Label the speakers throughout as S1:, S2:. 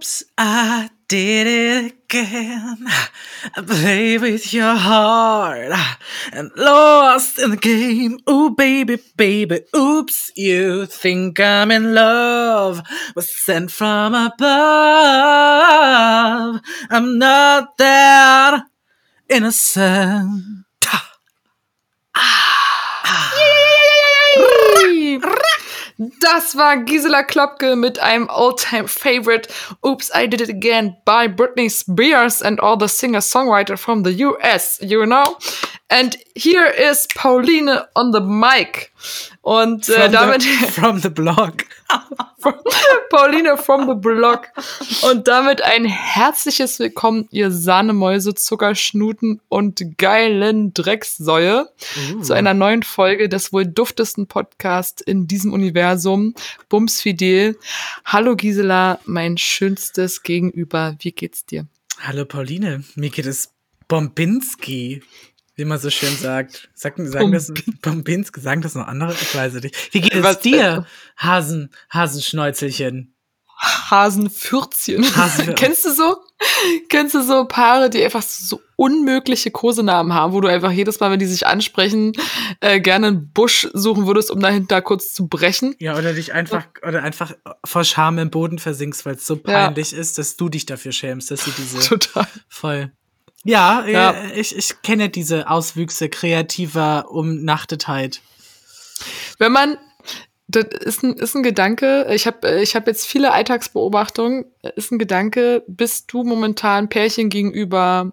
S1: Oops, I did it again. I played with your heart and lost in the game. Ooh, baby, baby, oops, you think I'm in love. Was sent from above. I'm not that innocent. Ah. Ah.
S2: Das war Gisela Klopke mit einem All-Time Favorite Oops, I Did It Again by Britney Spears and all the singer-songwriter from the US, you know? And here is Pauline on the mic. Und äh,
S1: From
S2: damit
S1: the, from the blog.
S2: Pauline from the Block. Und damit ein herzliches Willkommen, ihr Sahnemäuse, Zuckerschnuten und geilen Dreckssäue, zu einer neuen Folge des wohl duftesten Podcasts in diesem Universum, Bums Fidel. Hallo Gisela, mein schönstes Gegenüber. Wie geht's dir?
S1: Hallo Pauline, mir geht es Bombinski, wie man so schön sagt. Sagen, sagen das Bombinski, sagen das noch andere? Ich weiß es nicht. Wie geht es
S2: Was-
S1: dir, Hasen, Hasenschnäuzelchen?
S2: Hasenfürzchen.
S1: Hasenfür-
S2: Kennst du so? Kennst du so Paare, die einfach so unmögliche Kosenamen haben, wo du einfach jedes Mal, wenn die sich ansprechen, äh, gerne einen Busch suchen würdest, um dahinter kurz zu brechen?
S1: Ja, oder dich einfach, oder einfach vor Scham im Boden versinkst, weil es so
S2: Ja.
S1: peinlich ist, dass du dich dafür schämst, dass sie diese
S2: Total.
S1: voll. Ja,
S2: Ja.
S1: Äh, ich, ich kenne diese Auswüchse kreativer Umnachtetheit.
S2: Wenn man, das ist ein, ist ein Gedanke, ich habe ich hab jetzt viele Alltagsbeobachtungen, ist ein Gedanke, bist du momentan Pärchen gegenüber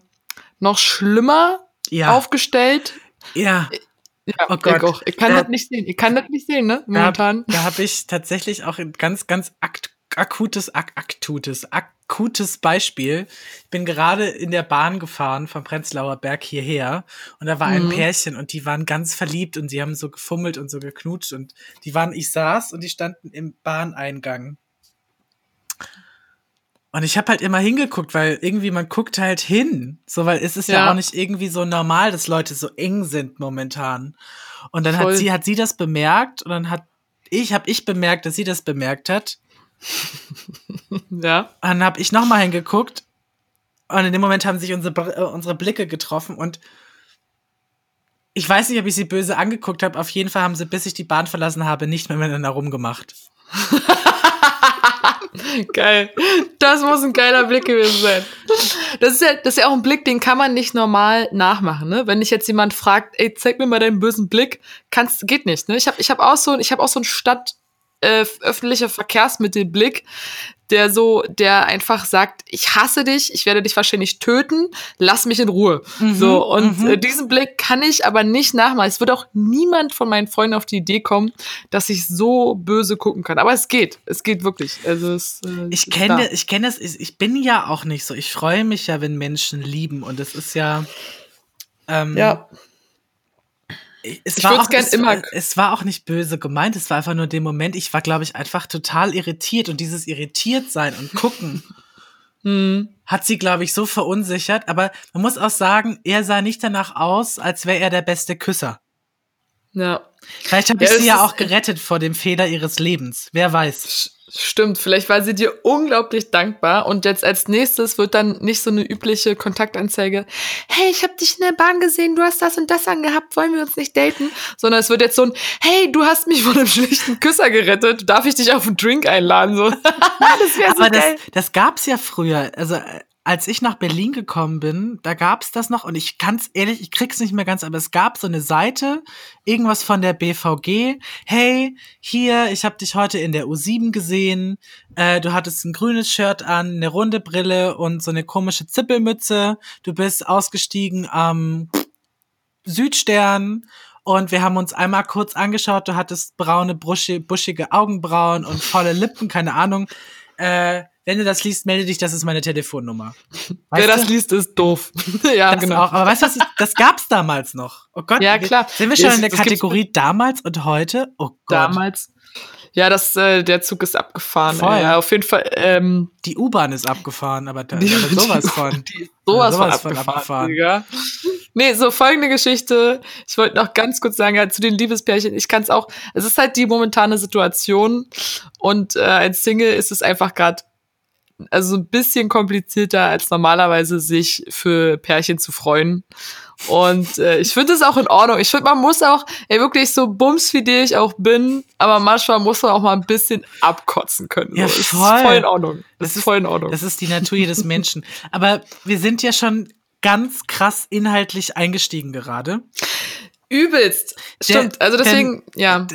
S2: noch schlimmer
S1: Ja,
S2: aufgestellt?
S1: ja.
S2: Ja,
S1: Oh Gott.
S2: Ich, auch. ich kann
S1: Da-
S2: das nicht sehen. Ich kann das nicht sehen, ne? Momentan.
S1: Da, da habe ich tatsächlich auch ganz, ganz akt, akutes, ak, akutes, akutes Beispiel. Ich bin gerade in der Bahn gefahren vom Prenzlauer Berg hierher und da war ein
S2: Mhm.
S1: Pärchen und die waren ganz verliebt und sie haben so gefummelt und so geknutscht und die waren, ich saß und die standen im Bahneingang. Und ich habe halt immer hingeguckt, weil irgendwie man guckt halt hin. So, weil es ist ja,
S2: Ja.
S1: auch nicht irgendwie so normal, dass Leute so eng sind momentan. Und dann
S2: Voll.
S1: hat sie, hat sie das bemerkt und dann hat ich, habe ich bemerkt, dass sie das bemerkt hat.
S2: Ja.
S1: Dann habe ich nochmal hingeguckt und in dem Moment haben sich unsere, äh, unsere Blicke getroffen und ich weiß nicht, ob ich sie böse angeguckt habe. Auf jeden Fall haben sie, bis ich die Bahn verlassen habe, nicht mehr miteinander rumgemacht.
S2: Geil. Das muss ein geiler Blick gewesen sein. Das ist ja, das ist ja auch ein Blick, den kann man nicht normal nachmachen, ne? Wenn dich jetzt jemand fragt, ey, zeig mir mal deinen bösen Blick, kannst, geht nicht, ne? Ich habe ich hab auch so, ich habe auch so einen Stadt, äh, öffentlicher Verkehrsmittelblick, der so, der einfach sagt, ich hasse dich, ich werde dich wahrscheinlich töten, lass mich in Ruhe. so, und äh, diesen Blick kann ich aber nicht nachmachen. Es wird auch niemand von meinen Freunden auf die Idee kommen, dass ich so böse gucken kann. Aber es geht, es geht wirklich. Also es, äh,
S1: Ich kenne, ich kenne es, ich ich bin ja auch nicht so. Ich freue mich ja, wenn Menschen lieben und es ist ja. Ähm,
S2: Ja,
S1: Es
S2: Ich
S1: war, auch,
S2: gern
S1: es,
S2: immer-
S1: es war auch nicht böse gemeint, es war einfach nur dem Moment, ich war, glaube ich, einfach total irritiert und dieses irritiert sein und gucken
S2: hm.
S1: hat sie, glaube ich, so verunsichert. Aber man muss auch sagen, er sah nicht danach aus, als wäre er der beste Küsser.
S2: ja.
S1: Vielleicht habe
S2: Ja,
S1: ich
S2: es
S1: sie ja auch gerettet vor dem Fehler ihres Lebens. Wer weiß.
S2: Stimmt, vielleicht war sie dir unglaublich dankbar und jetzt als nächstes wird dann nicht so eine übliche Kontaktanzeige, hey, ich habe dich in der Bahn gesehen, du hast das und das angehabt, wollen wir uns nicht daten? Sondern es wird jetzt so ein, hey, du hast mich von einem schlichten Küsser gerettet, darf ich dich auf einen Drink einladen? So. das wäre so
S1: Aber das,
S2: geil.
S1: das gab's ja früher. Also äh, als ich nach Berlin gekommen bin, da gab's das noch und ich kann's ehrlich, ich krieg's nicht mehr ganz, aber es gab so eine Seite, irgendwas von der BVG. Hey, hier, ich habe dich heute in der U7 gesehen. Äh, du hattest ein grünes Shirt an, eine runde Brille und so eine komische Zippelmütze. Du bist ausgestiegen am Südstern. Und wir haben uns einmal kurz angeschaut. Du hattest braune, buschige Augenbrauen und volle Lippen, keine Ahnung. Äh, wenn du das liest, melde dich, das ist meine Telefonnummer.
S2: Wer
S1: Weißt
S2: das
S1: du?
S2: liest, ist doof. ja,
S1: Das
S2: genau.
S1: auch. Aber weißt du, was ich, das gab's damals noch. Oh Gott.
S2: Ja, klar.
S1: Sind wir schon
S2: Es-
S1: in der
S2: das
S1: Kategorie damals und heute? Oh Gott.
S2: Damals. Ja, das, äh, der Zug ist abgefahren.
S1: Voll.
S2: Ja, auf jeden Fall. Ähm,
S1: Die U-Bahn ist abgefahren, aber, da, aber sowas von.
S2: Die ist sowas,
S1: sowas
S2: von abgefahren. Nee, so folgende Geschichte. Ich wollte noch ganz kurz sagen, ja, zu den Liebespärchen, ich kann es auch, es ist halt die momentane Situation und äh, als Single ist es einfach gerade also ein bisschen komplizierter als normalerweise sich für Pärchen zu freuen. Und äh, ich finde es auch in Ordnung. Ich finde, man muss auch, ey, wirklich so bumsfidel ich auch bin, aber manchmal muss man auch mal ein bisschen abkotzen können.
S1: Ja,
S2: so.
S1: voll.
S2: Das ist voll in Ordnung. Das,
S1: Das
S2: ist voll in Ordnung.
S1: Das ist die Natur jedes Menschen. Aber wir sind ja schon ganz krass inhaltlich eingestiegen gerade.
S2: Übelst. Stimmt. Also deswegen, ja.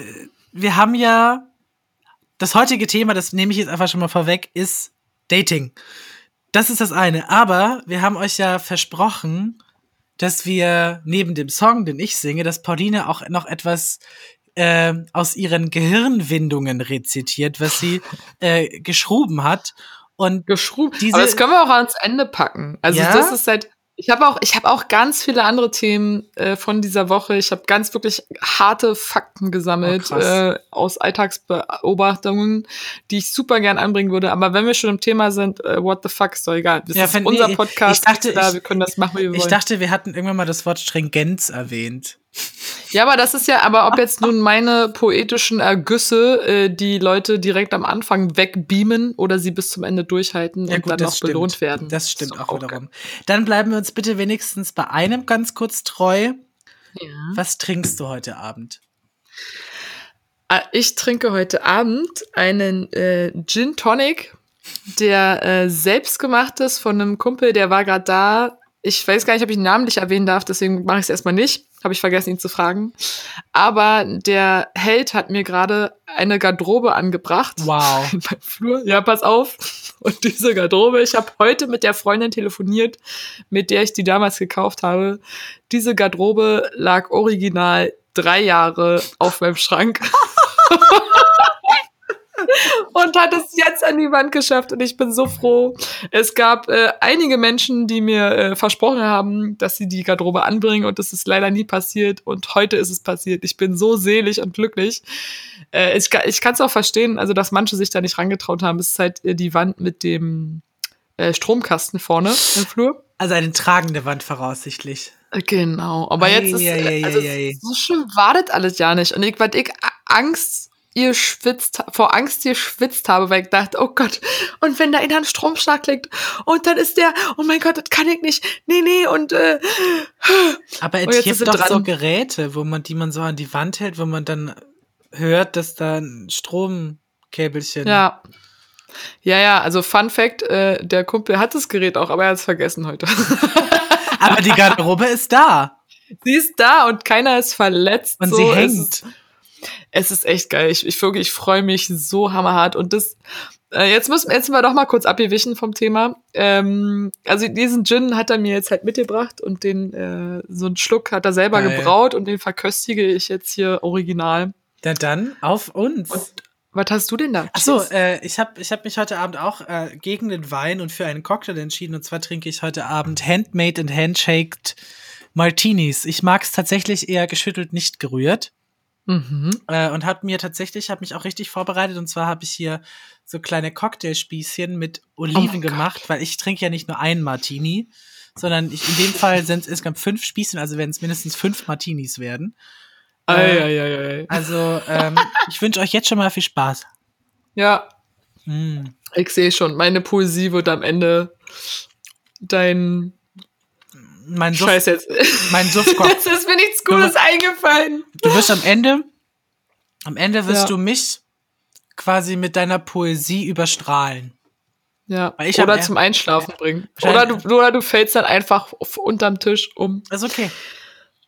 S1: Wir haben ja das heutige Thema, das nehme ich jetzt einfach schon mal vorweg, ist Dating. Das ist das eine. Aber wir haben euch ja versprochen, dass wir neben dem Song, den ich singe, dass Pauline auch noch etwas äh, aus ihren Gehirnwindungen rezitiert, was sie äh, geschruben hat. Und
S2: Geschrubt.
S1: Diese-
S2: Aber das können wir auch ans Ende packen. Also
S1: Ja?
S2: das ist seit. Ich habe auch, ich habe auch ganz viele andere Themen äh, von dieser Woche. Ich habe ganz wirklich harte Fakten gesammelt
S1: Oh,
S2: äh, aus Alltagsbeobachtungen, die ich super gern anbringen würde. Aber wenn wir schon im Thema sind, äh, what the fuck ist doch egal. Das
S1: Ja,
S2: ist
S1: wenn-
S2: unser Podcast.
S1: ich dachte,
S2: da,
S1: ich-
S2: wir können das machen, wie wir
S1: ich
S2: wollen.
S1: dachte, wir hatten irgendwann mal das Wort Stringenz erwähnt.
S2: Ja, aber das ist ja, aber ob jetzt nun meine poetischen Ergüsse äh, die Leute direkt am Anfang wegbeamen oder sie bis zum Ende durchhalten und dann noch belohnt werden.
S1: Das stimmt
S2: Ist
S1: auch
S2: doch
S1: wiederum. Dann bleiben wir uns bitte wenigstens bei einem ganz kurz treu.
S2: Ja.
S1: Was trinkst du heute Abend?
S2: Ah, Ich trinke heute Abend einen äh, Gin Tonic, der äh, selbstgemacht ist von einem Kumpel, der war gerade da. Ich weiß gar nicht, ob ich ihn namentlich erwähnen darf, deswegen mache ich es erstmal nicht. Habe ich vergessen, ihn zu fragen. Aber der Held hat mir gerade eine Garderobe angebracht.
S1: Wow.
S2: in meinem Flur. Ja, pass auf. Und diese Garderobe, ich habe heute mit der Freundin telefoniert, mit der ich die damals gekauft habe. Diese Garderobe lag original drei Jahre auf meinem Schrank. und hat es jetzt an die Wand geschafft und ich bin so froh. Es gab äh, einige Menschen, die mir äh, versprochen haben, dass sie die Garderobe anbringen und das ist leider nie passiert und heute ist es passiert. Ich bin so selig und glücklich. Äh, ich ich kann es auch verstehen, also dass manche sich da nicht rangetraut haben. Es ist halt äh, die Wand mit dem äh, Stromkasten vorne im Flur.
S1: Also eine tragende Wand voraussichtlich.
S2: Äh, Genau, aber
S1: Ei,
S2: jetzt ist,
S1: ei, ei,
S2: also, so schlimm war das alles ja nicht. Und ich, weil ich Angst ihr schwitzt, vor Angst ihr schwitzt habe, weil ich dachte, oh Gott, und wenn da einer einen Stromschlag liegt und dann ist der, oh mein Gott, das kann ich nicht, nee, nee, und äh,
S1: Aber
S2: Und
S1: es
S2: jetzt
S1: gibt doch
S2: sie
S1: so
S2: dran.
S1: Geräte, wo man, die man so an die Wand hält, wo man dann hört, dass da ein Stromkäbelchen.
S2: ja. Ja, ja, also Fun Fact, äh, der Kumpel hat das Gerät auch, aber er hat es vergessen heute.
S1: Aber die Garderobe ist da.
S2: sie ist da und keiner ist verletzt.
S1: Und
S2: so.
S1: sie hängt.
S2: ist- Es ist echt geil. Ich, ich wirklich, ich freue mich so hammerhart. Und das, äh, jetzt müssen jetzt sind wir doch mal kurz abgewichen vom Thema. Ähm, also diesen Gin hat er mir jetzt halt mitgebracht und den, äh, so einen Schluck hat er selber
S1: Geil.
S2: gebraut und den verköstige ich jetzt hier original.
S1: Na dann, auf uns.
S2: Und was hast du denn da?
S1: Ach so,
S2: Cheers.
S1: äh, ich habe ich hab mich heute Abend auch äh, gegen den Wein und für einen Cocktail entschieden. Und zwar trinke ich heute Abend Handmade and Handshaked Martinis. Ich mag es tatsächlich eher geschüttelt, nicht gerührt.
S2: Mhm.
S1: Äh, und habe mir tatsächlich, habe mich auch richtig vorbereitet. Und zwar habe ich hier so kleine Cocktailspießchen mit Oliven
S2: Oh
S1: gemacht, weil ich trinke ja nicht nur einen Martini, sondern ich, in dem Fall sind es insgesamt fünf Spießchen, also werden es mindestens fünf Martinis werden.
S2: Ei,
S1: Äh,
S2: ei, ei, ei.
S1: Also ähm, ich wünsche euch jetzt schon mal viel Spaß.
S2: Ja,
S1: Mm.
S2: ich sehe schon. Meine Poesie wird am Ende dein
S1: Mein Suff,
S2: Scheiß jetzt.
S1: mein Suffkopf.
S2: Es ist mir nichts Gutes eingefallen.
S1: Du wirst am Ende, am Ende wirst
S2: Ja.
S1: du mich quasi mit deiner Poesie überstrahlen.
S2: Ja.
S1: Weil ich hab
S2: oder zum Einschlafen bringen. Oder du, oder du fällst dann einfach auf, unterm Tisch um.
S1: Ist okay.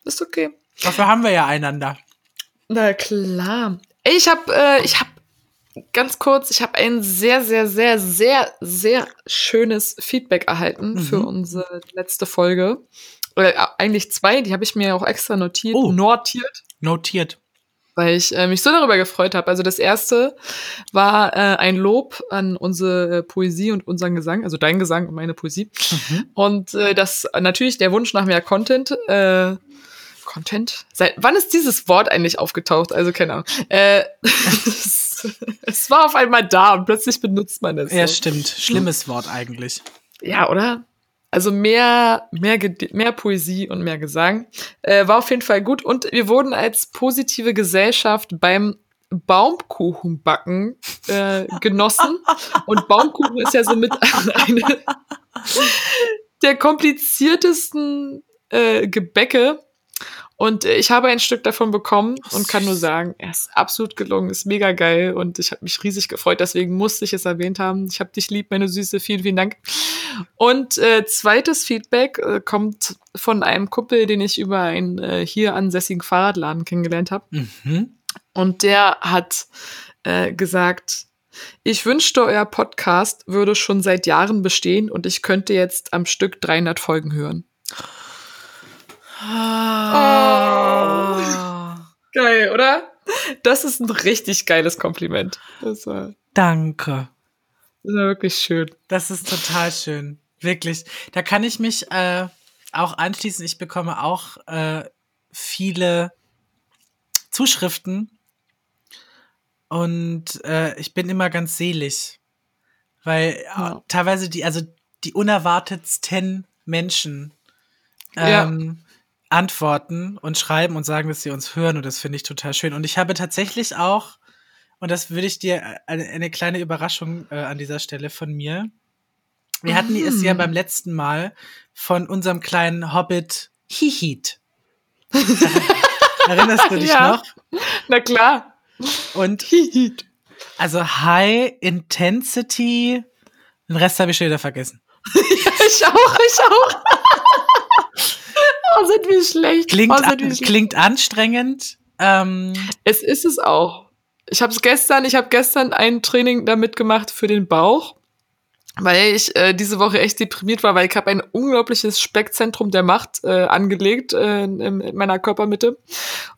S2: Ist okay.
S1: Dafür haben wir ja einander.
S2: Na klar. Ich habe, äh, ich habe ganz kurz, ich habe ein sehr, sehr, sehr, sehr, sehr schönes Feedback erhalten
S1: Mhm.
S2: für unsere letzte Folge. Oder äh, eigentlich zwei, die habe ich mir auch extra notiert,
S1: Oh.
S2: notiert.
S1: Notiert.
S2: weil ich äh, mich so darüber gefreut habe. Also das erste war äh, ein Lob an unsere Poesie und unseren Gesang, also dein Gesang und meine Poesie.
S1: Mhm.
S2: Und äh, das natürlich der Wunsch nach mehr Content. Äh, Content? Seit wann ist dieses Wort eigentlich aufgetaucht? Also keine Ahnung. Äh, es, war auf einmal da und plötzlich benutzt man es.
S1: Ja,
S2: so.
S1: stimmt. Schlimmes Wort eigentlich.
S2: Ja, oder? Also mehr, mehr, mehr Poesie und mehr Gesang. Äh, war auf jeden Fall gut. Und wir wurden als positive Gesellschaft beim Baumkuchenbacken äh, genossen. Und Baumkuchen ist ja somit eine der kompliziertesten äh, Gebäcke. Und ich habe ein Stück davon bekommen und kann nur sagen, er ist absolut gelungen, ist mega geil und ich habe mich riesig gefreut, deswegen musste ich es erwähnt haben. Ich habe dich lieb, meine Süße, vielen, vielen Dank. Und äh, zweites Feedback äh, kommt von einem Kumpel, den ich über einen äh, hier ansässigen Fahrradladen kennengelernt habe. Mhm. Und der hat äh, gesagt, ich wünschte, euer Podcast würde schon seit Jahren bestehen und ich könnte jetzt am Stück 300 Folgen hören. Oh. Geil, oder? Das ist ein richtig geiles Kompliment. War,
S1: Danke.
S2: Das war wirklich schön.
S1: Das ist total schön. Wirklich. Da kann ich mich äh, auch anschließen. Ich bekomme auch äh, viele Zuschriften und äh, ich bin immer ganz selig, weil ja. teilweise die, also die unerwartetsten Menschen ähm, antworten und schreiben und sagen, dass sie uns hören und das finde ich total schön. Und ich habe tatsächlich auch, und das würde ich dir äh, eine, eine kleine Überraschung äh, an dieser Stelle von mir. Wir mm. hatten es ja beim letzten Mal von unserem kleinen Hobbit Hihit. Erinnerst du dich ja. noch?
S2: Na klar.
S1: Und Hihit. Also High Intensity. Den Rest habe ich schon wieder vergessen.
S2: ja, ich auch, ich auch. Oh, sind wir schlecht.
S1: Klingt,
S2: oh,
S1: wir schlecht. klingt anstrengend. Ähm,
S2: es ist es auch. Ich habe es gestern, ich habe gestern ein Training damit gemacht für den Bauch, weil ich äh, diese Woche echt deprimiert war, weil ich habe ein unglaubliches Speckzentrum der Macht äh, angelegt äh, in, in, meiner Körpermitte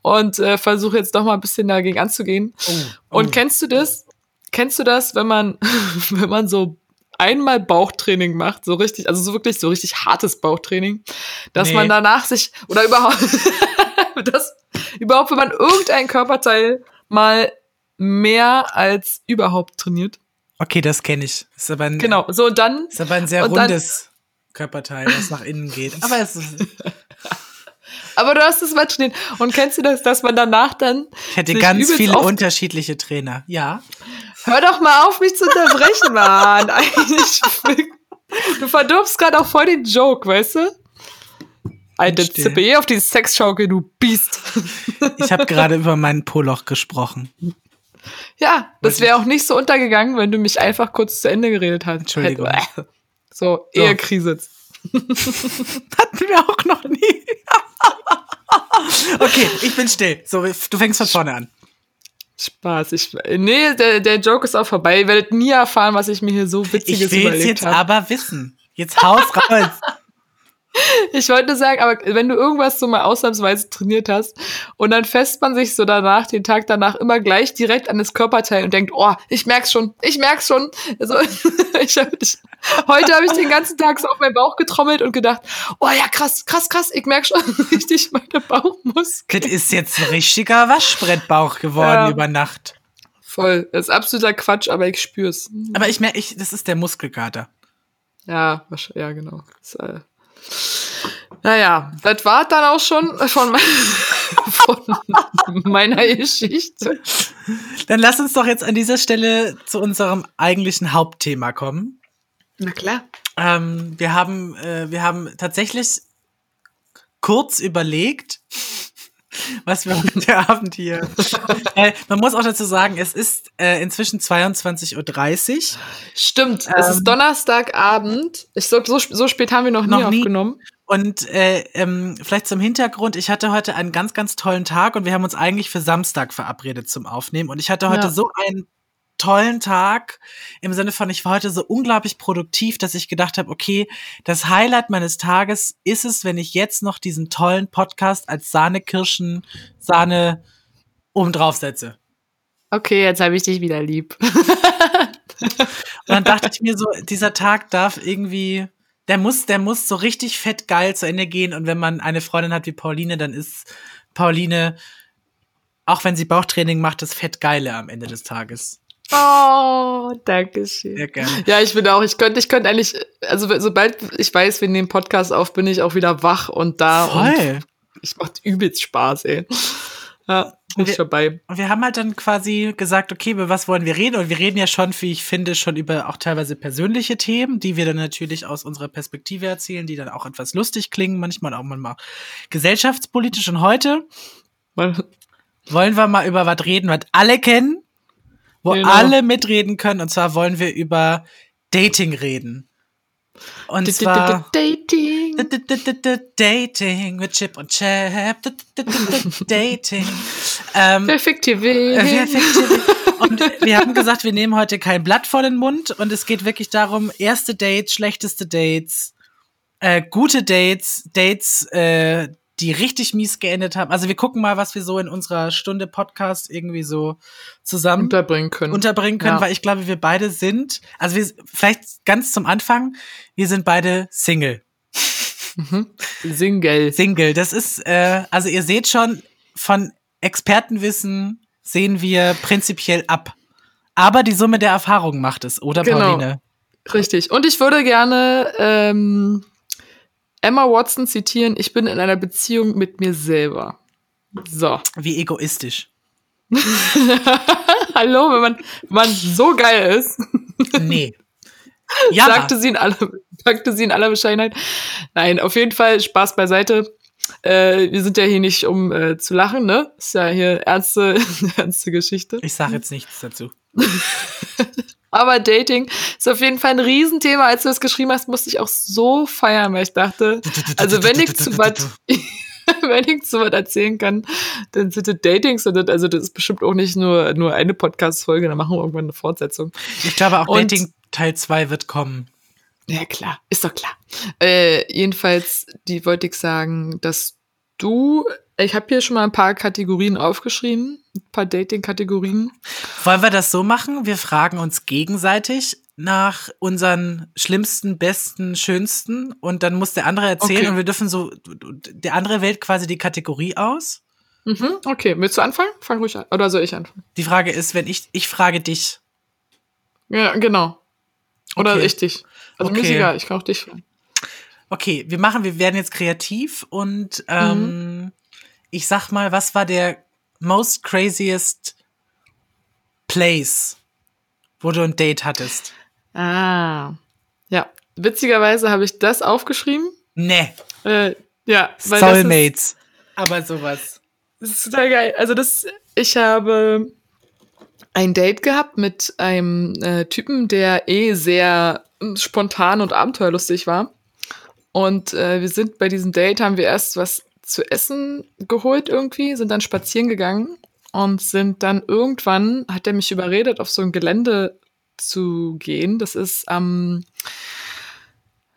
S2: und äh, versuche jetzt doch mal ein bisschen dagegen anzugehen. Oh, oh. Und kennst du das? Kennst du das, wenn man wenn man so einmal Bauchtraining macht, so richtig, also so wirklich so richtig hartes Bauchtraining, dass nee. man danach sich oder überhaupt, das, überhaupt, wenn man irgendein Körperteil mal mehr als überhaupt trainiert.
S1: Okay, das kenne ich. Ist aber ein,
S2: genau, so und dann.
S1: Ist aber ein sehr rundes dann, Körperteil, was nach innen geht. Aber es ist.
S2: aber du hast es mal trainiert. Und kennst du das, dass man danach dann.
S1: Ich hätte ganz viele unterschiedliche Trainer, ja.
S2: Hör doch mal auf, mich zu unterbrechen, Mann. Eigentlich, du verdirbst gerade auch voll den Joke, weißt du? Alter, zippe eh auf die Sexschaukel, du Biest.
S1: Ich habe gerade über meinen Poloch gesprochen.
S2: Ja, das wäre auch nicht so untergegangen, wenn du mich einfach kurz zu Ende geredet hast.
S1: Entschuldigung.
S2: So, so. Ehekrise.
S1: Hatten wir auch noch nie. okay, ich bin still. So, du fängst von vorne an.
S2: Spaß. Ich, nee, der, der Joke ist auch vorbei. Ihr werdet nie erfahren, was ich mir hier so witziges
S1: überlegt habe. Ich will jetzt aber wissen. Jetzt haus raus.
S2: Ich wollte sagen, aber wenn du irgendwas so mal ausnahmsweise trainiert hast und dann fässt man sich so danach, den Tag danach immer gleich direkt an das Körperteil und denkt, oh, ich merk's schon, ich merk's schon. Also, ich hab, ich, heute habe ich den ganzen Tag so auf meinen Bauch getrommelt und gedacht, oh ja, krass, krass, krass, ich merk schon richtig meine Bauchmuskeln.
S1: Das ist jetzt ein richtiger Waschbrettbauch geworden ja. über Nacht.
S2: Voll. Das ist absoluter Quatsch, aber ich spür's.
S1: Aber ich merke, ich, das ist der Muskelkater.
S2: Ja, ja, genau. Das, äh, naja, das war dann auch schon von, mein, von meiner Geschichte.
S1: Dann lass uns doch jetzt an dieser Stelle zu unserem eigentlichen Hauptthema kommen.
S2: Na klar.
S1: Ähm, wir, haben, äh, wir haben tatsächlich kurz überlegt, was wir heute Abend hier. äh, man muss auch dazu sagen, es ist äh, inzwischen 22.30 Uhr.
S2: Stimmt, ähm, es ist ähm, Donnerstagabend. Ich so, so, so spät haben wir noch, noch nie aufgenommen.
S1: Und äh, ähm, vielleicht zum Hintergrund, ich hatte heute einen ganz, ganz tollen Tag und wir haben uns eigentlich für Samstag verabredet zum Aufnehmen. Und ich hatte heute ja. so einen tollen Tag im Sinne von, ich war heute so unglaublich produktiv, dass ich gedacht habe, okay, das Highlight meines Tages ist es, wenn ich jetzt noch diesen tollen Podcast als Sahnekirschen, Sahne oben drauf setze.
S2: Okay, jetzt habe ich dich wieder lieb.
S1: Und dann dachte ich mir so, dieser Tag darf irgendwie, der muss, der muss so richtig fett geil zu Ende gehen. Und wenn man eine Freundin hat wie Pauline, dann ist Pauline, auch wenn sie Bauchtraining macht, das fett geile am Ende des Tages.
S2: Oh, danke schön. Sehr gerne. Ja, ich bin auch, ich könnte, ich könnte eigentlich, also sobald ich weiß, wir nehmen Podcast auf, bin ich auch wieder wach und da.
S1: Voll.
S2: Und ich macht übelst Spaß, ey.
S1: Ja.
S2: bin ich dabei.
S1: Und wir haben halt dann quasi gesagt, okay, über was wollen wir reden? Und wir reden ja schon, wie ich finde, schon über auch teilweise persönliche Themen, die wir dann natürlich aus unserer Perspektive erzählen, die dann auch etwas lustig klingen, manchmal auch manchmal gesellschaftspolitisch. Und heute
S2: Weil-
S1: wollen wir mal über was reden, was alle kennen, wo
S2: Genau.
S1: alle mitreden können. Und zwar wollen wir über Dating reden. Und zwar
S2: Dating.
S1: Dating mit Chip und Chap. Dating. Ähm,
S2: Perfekte
S1: äh, Perfekt. Und wir haben gesagt, wir nehmen heute kein Blatt vor den Mund und es geht wirklich darum, erste Dates, schlechteste Dates, äh, gute Dates, Dates, äh, die richtig mies geendet haben. Also wir gucken mal, was wir so in unserer Stunde Podcast irgendwie so zusammen
S2: Unterbringen können.
S1: unterbringen können,
S2: Ja.
S1: weil ich glaube, wir beide sind, also wir, vielleicht ganz zum Anfang, wir sind beide Single.
S2: Single.
S1: Single, das ist, äh, also ihr seht schon, von Expertenwissen sehen wir prinzipiell ab. Aber die Summe der Erfahrungen macht es, oder
S2: Genau.
S1: Pauline?
S2: Richtig. Und ich würde gerne ähm, Emma Watson zitieren, ich bin in einer Beziehung mit mir selber. So.
S1: Wie egoistisch.
S2: Hallo, wenn man, wenn man so geil ist,
S1: Nee. Ja,
S2: sagte, sie in aller, sagte sie in aller Bescheidenheit. Nein, auf jeden Fall Spaß beiseite. Äh, wir sind ja hier nicht, um äh, zu lachen, ne? Ist ja hier ernste, ernste Geschichte.
S1: ich sage jetzt nichts dazu.
S2: Aber Dating ist auf jeden Fall ein Riesenthema. Als du das geschrieben hast, musste ich auch so feiern, weil ich dachte, also wenn ich zu was, wenn ich zu was erzählen kann, dann sind das Datings und das, also das ist bestimmt auch nicht nur, nur eine Podcast-Folge, dann machen wir irgendwann eine Fortsetzung.
S1: Ich glaube auch
S2: Und-
S1: Dating Teil 2 wird kommen.
S2: Ja, klar, ist doch klar. Äh, jedenfalls, die wollte ich sagen, dass du, ich habe hier schon mal ein paar Kategorien aufgeschrieben, ein paar Dating-Kategorien.
S1: Wollen wir das so machen? Wir fragen uns gegenseitig nach unseren schlimmsten, besten, schönsten und dann muss der andere erzählen
S2: Okay.
S1: und wir dürfen so, der andere wählt quasi die Kategorie aus.
S2: Mhm, okay, willst du anfangen? Fang ruhig an. Oder soll ich anfangen?
S1: Die Frage ist, wenn ich, ich frage dich,
S2: Ja, genau. Oder
S1: Okay.
S2: ich dich. Also mir ist
S1: Okay.
S2: egal, ich kann auch dich fragen.
S1: okay, wir machen, wir werden jetzt kreativ und ähm, ich sag mal, was war der most craziest place, wo du ein Date hattest?
S2: Ah. Ja, witzigerweise habe ich das aufgeschrieben.
S1: Ne,
S2: Äh, ja, weil
S1: Soulmates. Aber sowas.
S2: Das ist, ist total geil. Also das, ich habe ein Date gehabt mit einem äh, Typen, der eh sehr spontan und abenteuerlustig war. Und äh, wir sind bei diesem Date, haben wir erst was zu essen geholt irgendwie, sind dann spazieren gegangen und sind dann irgendwann, hat er mich überredet, auf so ein Gelände zu gehen. Das ist am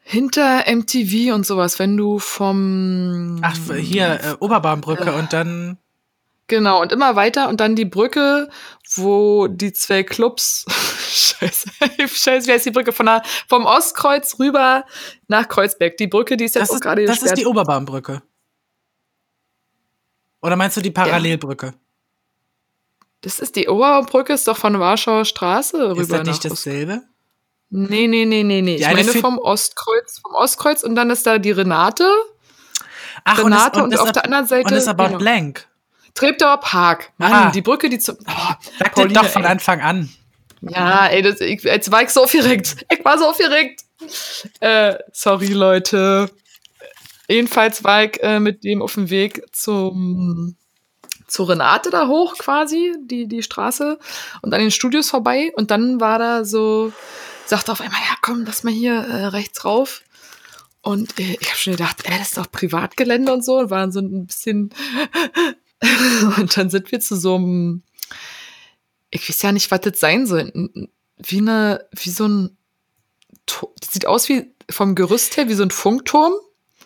S2: hinter MTV und sowas, wenn du vom
S1: Ach, hier, äh, Oberbaumbrücke und dann.
S2: Genau, und immer weiter und dann die Brücke, wo die zwei Clubs, scheiße, scheiße, wie heißt die Brücke? Von der, vom Ostkreuz rüber nach Kreuzberg. Die Brücke, die ist jetzt
S1: Das
S2: auch
S1: ist,
S2: gerade
S1: das ist
S2: gesperrt.
S1: die Oberbaumbrücke. Oder meinst du die Parallelbrücke?
S2: das ist die Oberbrücke, ist doch von Warschauer Straße rüber
S1: Ist das nicht
S2: Ost-
S1: dasselbe?
S2: Nee, nee, nee, nee, nee.
S1: Die
S2: Ich
S1: eine
S2: meine vom Ostkreuz, vom Ostkreuz und dann ist da die Renate,
S1: Ach,
S2: Renate und,
S1: ist
S2: auf
S1: ab-
S2: der anderen Seite
S1: Und ist about
S2: genau.
S1: blank.
S2: Treptower Park. Mann,
S1: Ah.
S2: die Brücke, die zu. Oh,
S1: Sag
S2: Pauline,
S1: doch von
S2: ey.
S1: Anfang an.
S2: Ja, ey, das, ich, jetzt war ich so aufgeregt. Ich war so aufgeregt. Äh, sorry, Leute. Jedenfalls war ich äh, mit dem auf dem Weg zum, zur Renate da hoch quasi, die, die Straße, und an den Studios vorbei. Und dann war da so, sagte auf einmal, ja komm, lass mal hier äh, rechts rauf. Und äh, ich habe schon gedacht, äh, das ist doch Privatgelände und so. Und waren so ein bisschen. und dann sind wir zu so einem ich weiß ja nicht, was das sein soll. Wie eine, wie so ein, das sieht aus wie vom Gerüst her wie so ein Funkturm,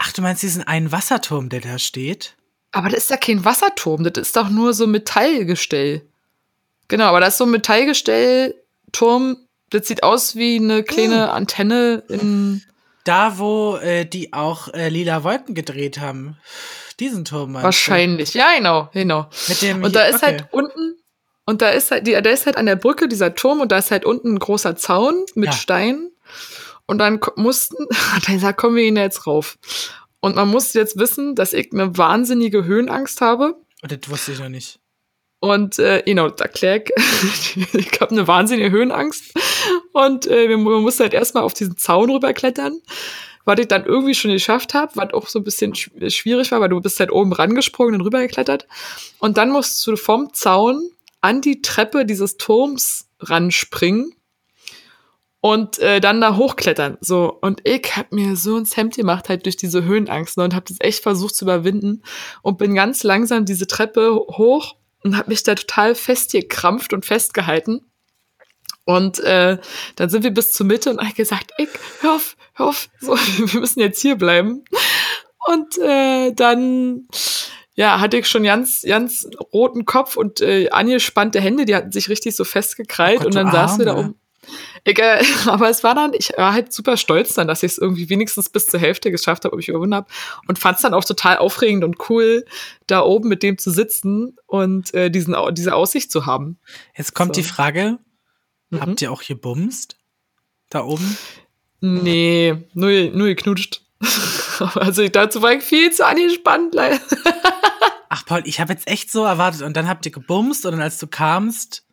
S1: Ach, du meinst diesen einen Wasserturm, der da steht?
S2: aber das ist ja kein Wasserturm, das ist doch nur so ein Metallgestell. Genau, aber das ist so ein Metallgestell, Turm, das sieht aus wie eine kleine Antenne in,
S1: Da, wo äh, die auch äh, Lila Wolken gedreht haben. Diesen Turm meinst
S2: wahrscheinlich. Ja, genau, genau.
S1: Du? Mit dem
S2: Und da
S1: hier-
S2: ist halt unten, und da ist halt, die, da ist halt an der Brücke dieser Turm und da ist halt unten ein großer Zaun mit
S1: Ja.
S2: Steinen. Und dann mussten, dann sagt, kommen wir ihn jetzt rauf. Und man muss jetzt wissen, dass ich eine wahnsinnige Höhenangst habe.
S1: Das wusste ich noch nicht.
S2: Und äh, genau, da Clark, ich habe eine wahnsinnige Höhenangst. Und äh, wir, man musste halt erstmal auf diesen Zaun rüberklettern, was ich dann irgendwie schon geschafft habe, was auch so ein bisschen schwierig war, weil du bist halt oben rangesprungen und rübergeklettert. Und dann musst du vom Zaun an die Treppe dieses Turms ranspringen und äh, dann da hochklettern. So und ich habe mir so ein Hemd gemacht halt durch diese Höhenangst ne, und habe das echt versucht zu überwinden und bin ganz langsam diese Treppe hoch und habe mich da total festgekrampft und festgehalten. Und äh, dann sind wir bis zur Mitte und ich gesagt, ich, hör auf, hör auf, so, wir müssen jetzt hier bleiben. Und äh, dann ja, hatte ich schon ganz, ganz roten Kopf und äh, angespannte Hände, die hatten sich richtig so festgekrallt oh Gott, und dann saßen wir da um. Egal, aber es war dann, ich war halt super stolz dann, dass ich es irgendwie wenigstens bis zur Hälfte geschafft habe, ob ich überwunden habe. Und fand es dann auch total aufregend und cool, da oben mit dem zu sitzen und äh, diesen, diese Aussicht zu haben.
S1: Jetzt kommt so. die Frage: mhm. Habt ihr auch gebumst? Da oben?
S2: Nee, nur, nur geknutscht. also dazu war ich viel zu angespannt, leider.
S1: Ach, Paul, ich habe jetzt echt so erwartet. Und dann habt ihr gebumst und dann, als du kamst,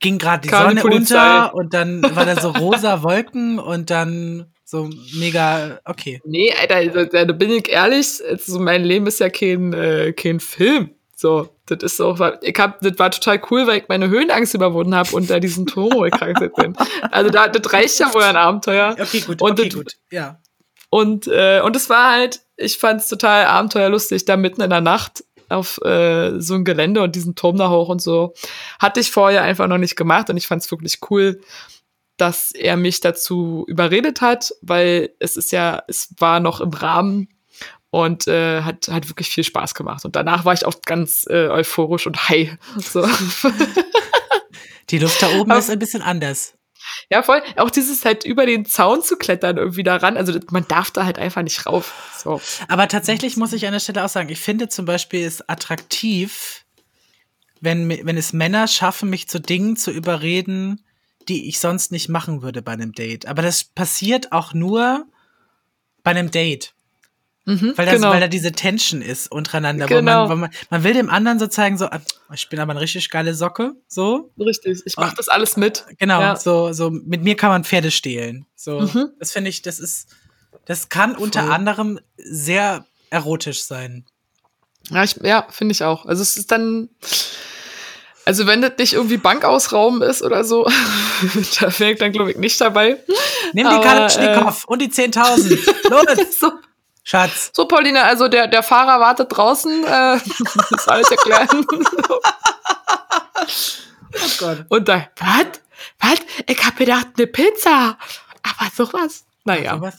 S1: ging gerade die Kam Sonne die unter und dann war da so rosa Wolken und dann so mega, okay.
S2: Nee, Alter, da, da bin ich ehrlich, also mein Leben ist ja kein, äh, kein Film. So, das ist auch, ich hab, das war total cool, weil ich meine Höhenangst überwunden habe und da diesen Turbo gekrankt bin. Also da, das reicht ja wohl ein Abenteuer.
S1: Okay, gut,
S2: und
S1: okay,
S2: das,
S1: gut, ja.
S2: Und, äh, und es war halt, ich fand es total abenteuerlustig, da mitten in der Nacht auf äh, so ein Gelände und diesen Turm da hoch und so. Hatte ich vorher einfach noch nicht gemacht und ich fand es wirklich cool, dass er mich dazu überredet hat, weil es ist ja, es war noch im Rahmen und äh, hat, hat wirklich viel Spaß gemacht. Und danach war ich auch ganz äh, euphorisch und high. So.
S1: Die Luft da oben ist ein bisschen anders.
S2: Ja, voll. Auch dieses halt über den Zaun zu klettern irgendwie daran. Also man darf da halt einfach nicht rauf. So.
S1: Aber tatsächlich muss ich an der Stelle auch sagen, ich finde zum Beispiel es attraktiv, wenn, wenn es Männer schaffen, mich zu Dingen zu überreden, die ich sonst nicht machen würde bei einem Date. Aber das passiert auch nur bei einem Date. Mhm, weil, das, genau. weil da diese Tension ist untereinander. Genau. Man, man, man, will dem anderen so zeigen, so, ah, ich bin aber eine richtig geile Socke. So.
S2: Richtig, ich mach das alles mit.
S1: Genau, ja. so, so, mit mir kann man Pferde stehlen. So, mhm. das finde ich, das ist, das kann Voll. unter anderem sehr erotisch sein.
S2: Ja, ja finde ich auch. Also es ist dann, also wenn das nicht irgendwie Bankausrauben ist oder so, da wäre ich dann, glaube ich, nicht dabei.
S1: Nimm die Kalashnikov äh, und die 10.000. Los! so. Schatz.
S2: So, Pauline, also der, der Fahrer wartet draußen. Äh, das alles erklären. oh Gott. Und da, was? Was? Ich hab gedacht, eine Pizza. Aber sowas. Naja. So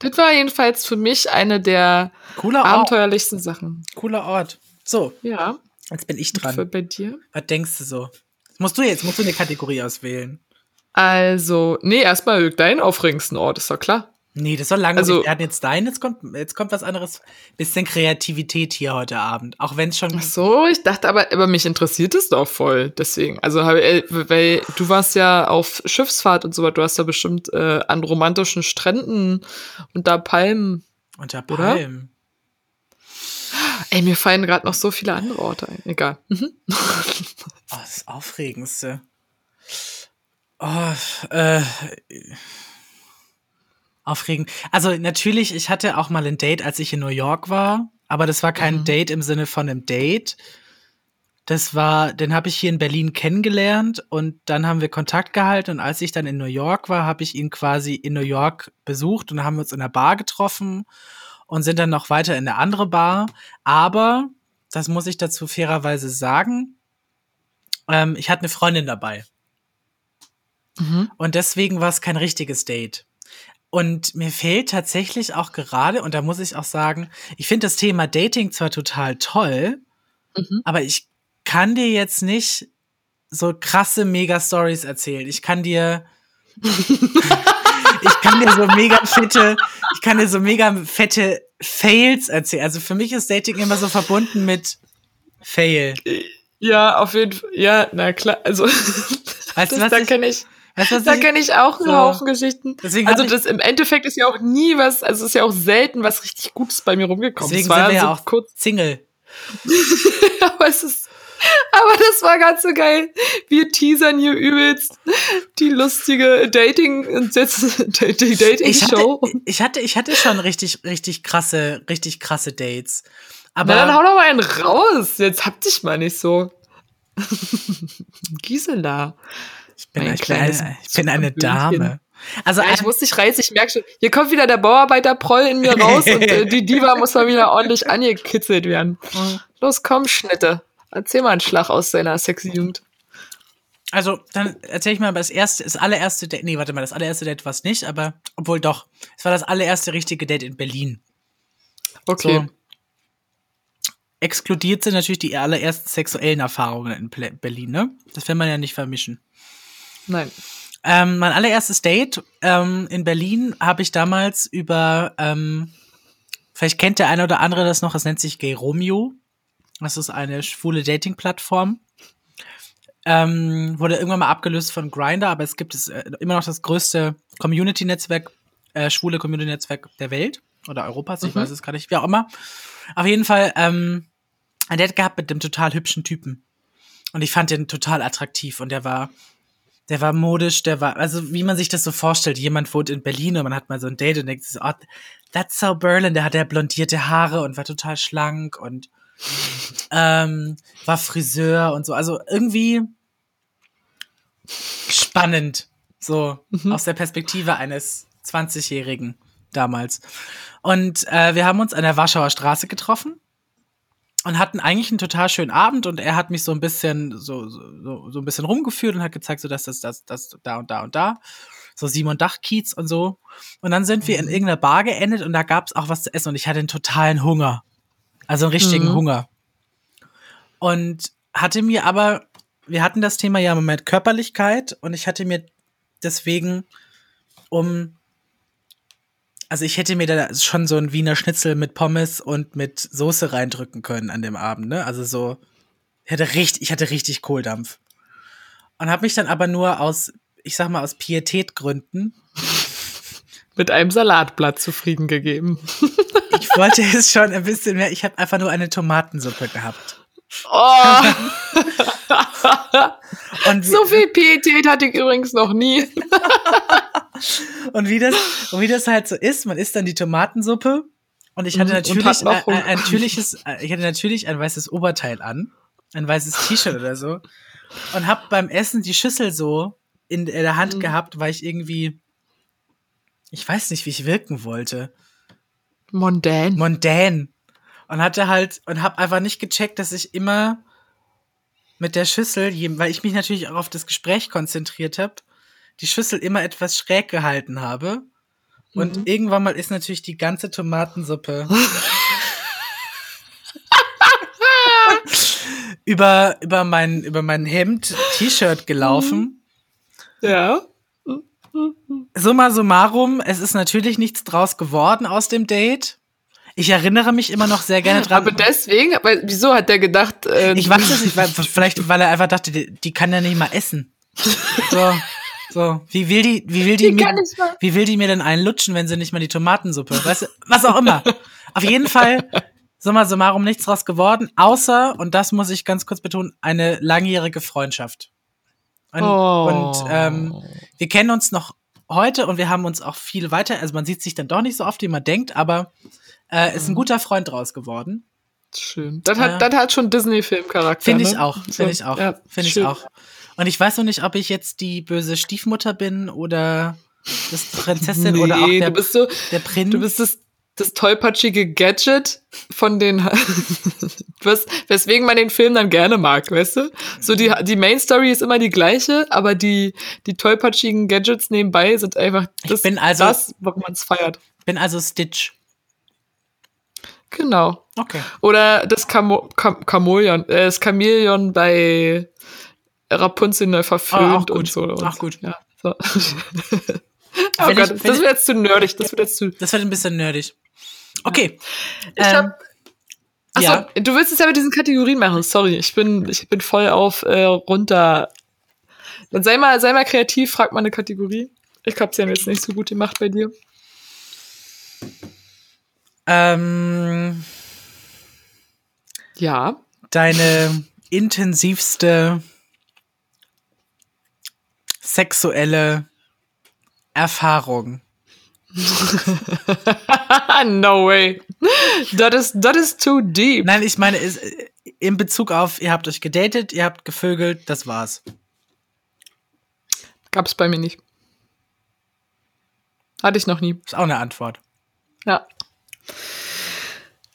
S2: Das war jedenfalls für mich eine der Cooler abenteuerlichsten Ort. Sachen.
S1: Cooler Ort. So.
S2: Ja.
S1: Jetzt bin ich dran.
S2: Für bei dir?
S1: Was denkst du so? Musst du jetzt, musst du eine Kategorie auswählen.
S2: Also, nee, erstmal deinen aufregendsten Ort, ist doch klar.
S1: Nee, das soll lange. Also, wir hatten jetzt dein, jetzt kommt, jetzt kommt was anderes. Bisschen Kreativität hier heute Abend. Auch wenn es schon.
S2: Ach so, ich dachte aber, aber mich interessiert es doch voll. Deswegen. Also, äh, weil du warst ja auf Schiffsfahrt und so weiter. Du hast ja bestimmt äh, an romantischen Stränden unter Palmen.
S1: Unter Palmen.
S2: Oder? Ey, mir fallen gerade noch so viele andere Orte ein. Egal. Mhm.
S1: oh, das Aufregendste. Oh, äh aufregend. Also natürlich, ich hatte auch mal ein Date, als ich in New York war, aber das war kein mhm. Date im Sinne von einem Date. Das war, den habe ich hier in Berlin kennengelernt und dann haben wir Kontakt gehalten und als ich dann in New York war, habe ich ihn quasi in New York besucht und haben uns in der Bar getroffen und sind dann noch weiter in eine andere Bar. Aber, das muss ich dazu fairerweise sagen, ähm, ich hatte eine Freundin dabei. Mhm. Und deswegen war es kein richtiges Date. Und mir fehlt tatsächlich auch gerade, und da muss ich auch sagen, ich finde das Thema Dating zwar total toll, mhm. aber ich kann dir jetzt nicht so krasse Mega-Stories erzählen. Ich kann dir, ich kann dir so mega fette, ich kann dir so mega fette Fails erzählen. Also für mich ist Dating immer so verbunden mit Fail.
S2: Ja, auf jeden Fall. Ja, na klar. Also, weißt das, was da kenne ich. Weißt da kenne ich auch einen so. Haufen Geschichten. Deswegen also das im Endeffekt ist ja auch nie was, also es ist ja auch selten was richtig Gutes bei mir rumgekommen.
S1: Deswegen sind wir ja so auch kurz Single.
S2: Aber es ist Aber das war ganz so geil. Wir teasern hier übelst die lustige Dating, Dating, Dating
S1: Ich hatte,
S2: Show.
S1: ich hatte, ich hatte schon richtig, richtig krasse, richtig krasse Dates. Aber
S2: Na, dann hau doch mal einen raus. Jetzt hab dich mal nicht so. Gisela.
S1: Ich bin, bin
S2: kleines
S1: eine, ich bin eine. Dame. Also
S2: Ja, ich
S1: ein-
S2: muss dich reißen, ich merke schon. Hier kommt wieder der Bauarbeiter-Proll in mir raus und äh, die Diva muss mal wieder ordentlich angekitzelt werden. Los, komm, Schnitte. Erzähl mal einen Schlag aus deiner sexy Jugend.
S1: Also, dann erzähl ich mal das erste, das allererste Date. Nee, warte mal, das allererste Date war es nicht, aber obwohl doch. Es war das allererste richtige Date in Berlin.
S2: Okay.
S1: So. Exkludiert sind natürlich die allerersten sexuellen Erfahrungen in Berlin, ne? Das will man ja nicht vermischen.
S2: Nein.
S1: Ähm, mein allererstes Date ähm, in Berlin habe ich damals über, ähm, vielleicht kennt der eine oder andere das noch, es nennt sich Gay Romeo. Das ist eine schwule Dating-Plattform. Ähm, wurde irgendwann mal abgelöst von Grindr, aber es gibt es äh, immer noch das größte Community-Netzwerk, äh, schwule Community-Netzwerk der Welt oder Europas, ich
S2: Mhm.
S1: weiß es gar nicht, wie auch immer. Auf jeden Fall ähm, ein Date gehabt mit einem total hübschen Typen. Und ich fand den total attraktiv und der war, der war modisch, der war, also wie man sich das so vorstellt, jemand wohnt in Berlin und man hat mal so ein Date und denkt so, oh, that's so Berlin, der hat ja blondierte Haare und war total schlank und ähm, war Friseur und so, also irgendwie spannend, so aus der Perspektive eines 20-Jährigen damals. Und äh, wir haben uns an der Warschauer Straße getroffen und hatten eigentlich einen total schönen Abend und er hat mich so ein bisschen so so, so, ein bisschen rumgeführt und hat gezeigt so dass das das das da und da und da. So Simon Dach Kiez und so. Und dann sind wir in irgendeiner Bar geendet und da gab es auch was zu essen und ich hatte einen totalen Hunger. Also einen richtigen
S2: Mhm.
S1: Hunger. Und hatte mir aber wir hatten das Thema ja im Moment Körperlichkeit und ich hatte mir deswegen um also ich hätte mir da schon so ein Wiener Schnitzel mit Pommes und mit Soße reindrücken können an dem Abend, ne? Also so, ich hatte richtig, ich hatte richtig Kohldampf. Und habe mich dann aber nur aus, ich sag mal, aus Pietätgründen,
S2: Mit einem Salatblatt zufrieden gegeben.
S1: ich wollte es schon ein bisschen mehr, ich habe einfach nur eine Tomatensuppe gehabt.
S2: Oh,
S1: Und,
S2: so viel Pietät hatte ich übrigens noch nie.
S1: und, wie das, und wie das halt so ist, man isst dann die Tomatensuppe und ich hatte natürlich,
S2: hat
S1: ein, ein, natürliches, ich hatte natürlich ein weißes Oberteil an, ein weißes T-Shirt oder so und hab beim Essen die Schüssel so in der Hand
S2: Mhm.
S1: gehabt, weil ich irgendwie, ich weiß nicht, wie ich wirken wollte,
S2: Mondän.
S1: mondän und hatte halt und hab einfach nicht gecheckt, dass ich immer mit der Schüssel, weil ich mich natürlich auch auf das Gespräch konzentriert habe, die Schüssel immer etwas schräg gehalten habe. Und
S2: Mhm.
S1: irgendwann mal ist natürlich die ganze Tomatensuppe über, über mein, über mein Hemd, T-Shirt gelaufen.
S2: Ja.
S1: Summa summarum, es ist natürlich nichts draus geworden aus dem Date. Ich erinnere mich immer noch sehr gerne dran.
S2: Aber deswegen, aber wieso hat der gedacht, äh,
S1: Ich weiß es nicht, weil, vielleicht, weil er einfach dachte, die, die kann ja nicht mal essen. So, so. Wie will die, wie will die,
S2: Die
S1: mir, wie will die mir denn einen lutschen, wenn sie nicht mal die Tomatensuppe, weißt du, was auch immer. Auf jeden Fall, summa summarum nichts draus geworden, außer, und das muss ich ganz kurz betonen, eine langjährige Freundschaft. Und,
S2: Oh.
S1: und ähm, wir kennen uns noch heute und wir haben uns auch viel weiter, also man sieht sich dann doch nicht so oft, wie man denkt, aber äh, ist ein guter Freund draus geworden.
S2: Schön. Das hat,
S1: Ja.
S2: das hat schon Disney-Film-Charakter.
S1: Finde ich
S2: ne?
S1: auch, finde ich auch,
S2: ja,
S1: finde ich auch. Und ich weiß noch nicht, ob ich jetzt die böse Stiefmutter bin oder das Prinzessin
S2: nee,
S1: oder auch der,
S2: du bist so,
S1: der Prinz.
S2: du bist das, das tollpatschige Gadget von den, was, weswegen man den Film dann gerne mag, weißt du? So die, die Main Story ist immer die gleiche, aber die, die tollpatschigen Gadgets nebenbei sind einfach das,
S1: bin also-
S2: das warum man es feiert.
S1: bin also Stitch.
S2: Genau.
S1: Okay.
S2: Oder das Chamo Cham Chamäleon, äh, das Chamäleon bei Rapunzel neu verföhnt
S1: Ah,
S2: und so. Und
S1: Auch gut.
S2: Ja, so. oh Gott,
S1: ich-
S2: das wird jetzt zu nerdig. Das wird jetzt zu.
S1: Das wird ein bisschen nerdig. Okay.
S2: Ich
S1: Ähm,
S2: hab, Achso,
S1: ja.
S2: du willst es ja mit diesen Kategorien machen. Sorry, ich bin, ich bin voll auf äh, runter. Dann sei mal, sei mal kreativ, frag mal eine Kategorie. Ich hab's ja jetzt nicht so gut gemacht bei dir.
S1: Ähm,
S2: Ja.
S1: deine intensivste sexuelle Erfahrung?
S2: no way. Das ist, das ist too deep.
S1: Nein, ich meine, ist, in Bezug auf, ihr habt euch gedatet, ihr habt gevögelt, das war's.
S2: Gab's bei mir nicht. Hatte ich noch nie.
S1: Ist auch eine Antwort.
S2: Ja.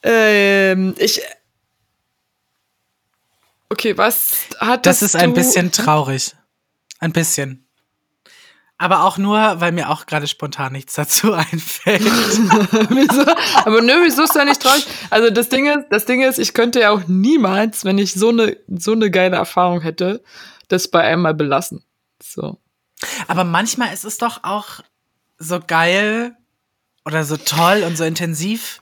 S2: Ähm, ich. Okay, was hat
S1: das? Das ist ein bisschen traurig. Ein bisschen. Aber auch nur, weil mir auch gerade spontan nichts dazu einfällt.
S2: Aber nö, wieso ist da nicht traurig? Also das Ding ist, das Ding ist, ich könnte ja auch niemals, wenn ich so eine so eine geile Erfahrung hätte, das bei einmal belassen. So.
S1: Aber manchmal ist es doch auch so geil oder so toll und so intensiv,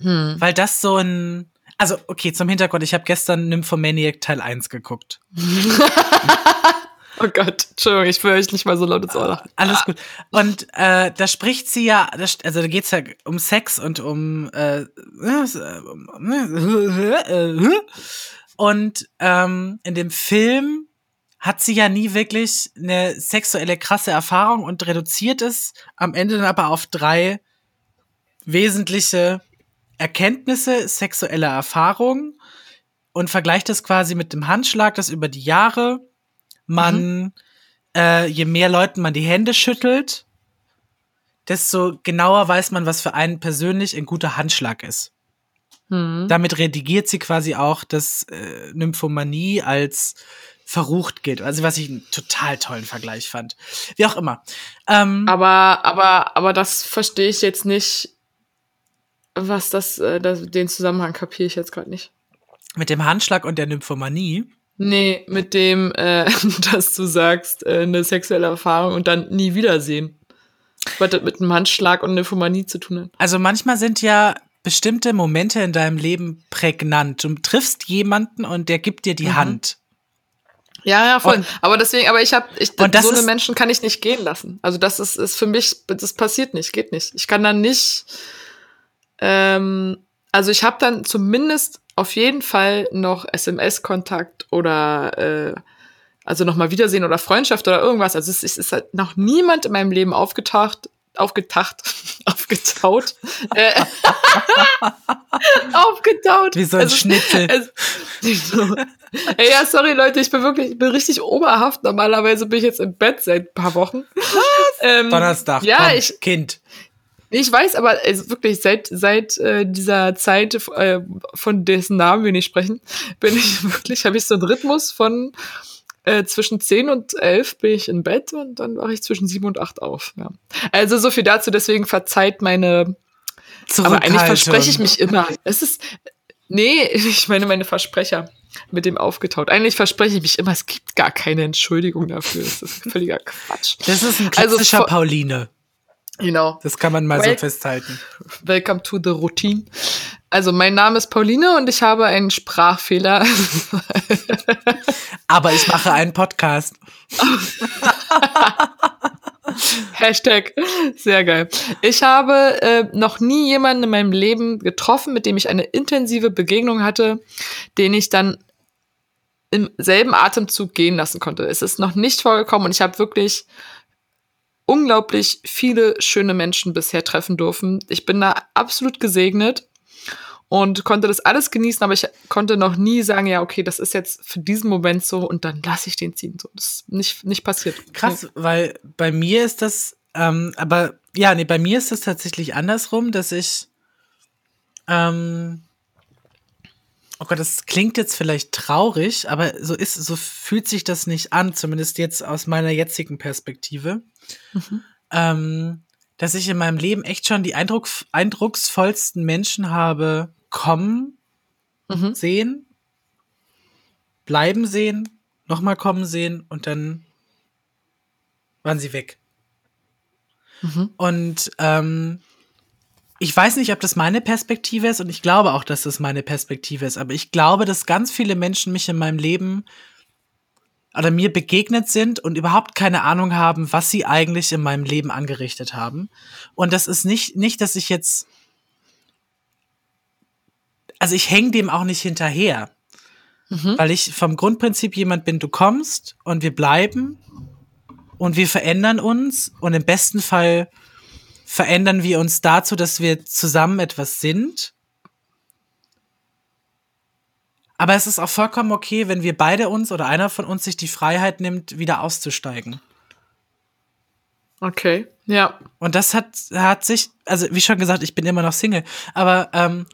S1: hm. weil das so ein also, okay, zum Hintergrund, ich habe gestern Nymphomaniac Teil 1 geguckt.
S2: Oh Gott, Entschuldigung, ich will euch nicht mal so laut ins Ohr lachen.
S1: Alles gut. Und äh, da spricht sie ja, also da geht's ja um Sex und um äh, und ähm, in dem Film hat sie ja nie wirklich eine sexuelle krasse Erfahrung und reduziert es am Ende dann aber auf drei wesentliche Erkenntnisse sexueller Erfahrung und vergleicht es quasi mit dem Handschlag, das über die Jahre man, mhm. äh, je mehr Leuten man die Hände schüttelt, desto genauer weiß man, was für einen persönlich ein guter Handschlag ist. Mhm. Damit redigiert sie quasi auch, dass äh, Nymphomanie als verrucht gilt. Also was ich einen total tollen Vergleich fand. Wie auch immer.
S2: Ähm, aber, aber, aber das verstehe ich jetzt nicht. Was das, äh, das den Zusammenhang kapiere ich jetzt gerade nicht.
S1: Mit dem Handschlag und der Nymphomanie.
S2: Nee, mit dem, äh, dass du sagst, äh, eine sexuelle Erfahrung und dann nie wiedersehen. Was das mit einem Handschlag und Nymphomanie zu tun hat.
S1: Also manchmal sind ja bestimmte Momente in deinem Leben prägnant. Du triffst jemanden und der gibt dir die mhm. Hand.
S2: Ja, ja, voll. Und, aber deswegen, aber ich habe, ich, und so eine Menschen kann ich nicht gehen lassen. Also das ist, ist für mich, das passiert nicht, geht nicht. Ich kann dann nicht, ähm, also ich habe dann zumindest auf jeden Fall noch SMS-Kontakt oder äh, also nochmal Wiedersehen oder Freundschaft oder irgendwas. Also es ist, es ist halt noch niemand in meinem Leben aufgetaucht, aufgetacht, aufgetaut, äh, aufgetaut.
S1: Wie so ein also, Schnitzel. Also,
S2: so. Ey, ja, sorry Leute, ich bin wirklich, ich bin richtig oberhaft. Normalerweise bin ich jetzt im Bett seit ein paar Wochen.
S1: Ähm, Donnerstag,
S2: ja, komm, ich,
S1: Kind.
S2: Ich weiß, aber also wirklich seit seit äh, dieser Zeit, äh, von dessen Namen wir nicht sprechen, bin ich wirklich, habe ich so einen Rhythmus von äh, zwischen 10 und 11 bin ich im Bett und dann wache ich zwischen 7 und 8 auf. Ja. Also so viel dazu, deswegen verzeiht meine Aber eigentlich verspreche ich mich immer. Es ist Nee, ich meine meine Versprecher mit dem aufgetaut. Eigentlich verspreche ich mich immer, es gibt gar keine Entschuldigung dafür. Das ist völliger Quatsch.
S1: Das ist ein also klassischer also, Pauline.
S2: Genau.
S1: Das kann man mal well so festhalten.
S2: Welcome to the routine. Also mein Name ist Pauline und ich habe einen Sprachfehler.
S1: Aber ich mache einen Podcast.
S2: Hashtag, sehr geil. Ich habe äh, noch nie jemanden in meinem Leben getroffen, mit dem ich eine intensive Begegnung hatte, den ich dann im selben Atemzug gehen lassen konnte. Es ist noch nicht vorgekommen und ich habe wirklich unglaublich viele schöne Menschen bisher treffen dürfen. Ich bin da absolut gesegnet und konnte das alles genießen, aber ich konnte noch nie sagen, ja, okay, das ist jetzt für diesen Moment so und dann lasse ich den ziehen. So, das ist nicht, nicht passiert.
S1: Krass, weil bei mir ist das, ähm, aber ja, nee, bei mir ist das tatsächlich andersrum, dass ich, ähm, oh Gott, das klingt jetzt vielleicht traurig, aber so ist, so fühlt sich das nicht an, zumindest jetzt aus meiner jetzigen Perspektive. Mhm. Ähm, dass ich in meinem Leben echt schon die Eindruck, eindrucksvollsten Menschen habe kommen mhm. sehen, bleiben sehen, nochmal kommen sehen und dann waren sie weg. Mhm. Und ähm, ich weiß nicht, ob das meine Perspektive ist und ich glaube auch, dass das meine Perspektive ist, aber ich glaube, dass ganz viele Menschen mich in meinem Leben oder mir begegnet sind und überhaupt keine Ahnung haben, was sie eigentlich in meinem Leben angerichtet haben. Und das ist nicht, nicht, dass ich jetzt, also ich hänge dem auch nicht hinterher. mhm. weil ich vom Grundprinzip jemand bin, du kommst und wir bleiben und wir verändern uns und im besten Fall verändern wir uns dazu, dass wir zusammen etwas sind. Aber es ist auch vollkommen okay, wenn wir beide uns oder einer von uns sich die Freiheit nimmt, wieder auszusteigen.
S2: Okay, ja.
S1: Und das hat, hat sich, also wie schon gesagt, ich bin immer noch Single, aber ähm,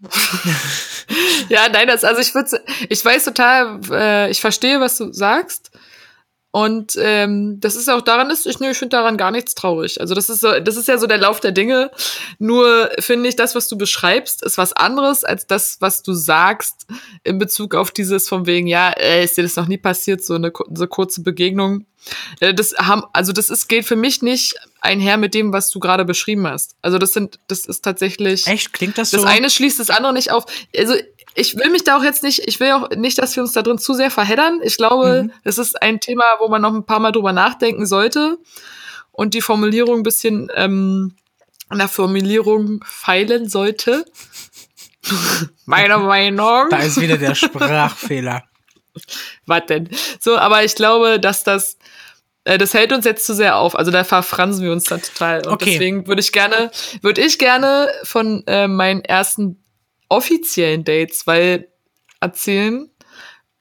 S2: ja, nein, das, also ich würde, ich weiß total, äh, ich verstehe, was du sagst. Und ähm, das ist auch daran ist, ich, nee, ich finde daran gar nichts traurig. Also das ist so, das ist ja so der Lauf der Dinge. Nur finde ich, das, was du beschreibst, ist was anderes als das, was du sagst in Bezug auf dieses von wegen, ja, äh, ist dir das noch nie passiert, so eine so kurze Begegnung. Äh, das haben, also das ist, geht für mich nicht einher mit dem, was du gerade beschrieben hast. Also das sind, das ist tatsächlich.
S1: Echt? Klingt das so?
S2: Das eine schließt das andere nicht auf. Also ich will mich da auch jetzt nicht, ich will auch nicht, dass wir uns da drin zu sehr verheddern. Ich glaube, mhm. es ist ein Thema, wo man noch ein paar Mal drüber nachdenken sollte und die Formulierung ein bisschen ähm, an der Formulierung feilen sollte. Meiner Meinung.
S1: Da ist wieder der Sprachfehler.
S2: Was denn? So, aber ich glaube, dass das äh, das hält uns jetzt zu sehr auf. Also da verfransen wir uns dann total. Und okay. deswegen würde ich gerne, würde ich gerne von äh, meinen ersten offiziellen Dates, weil erzählen,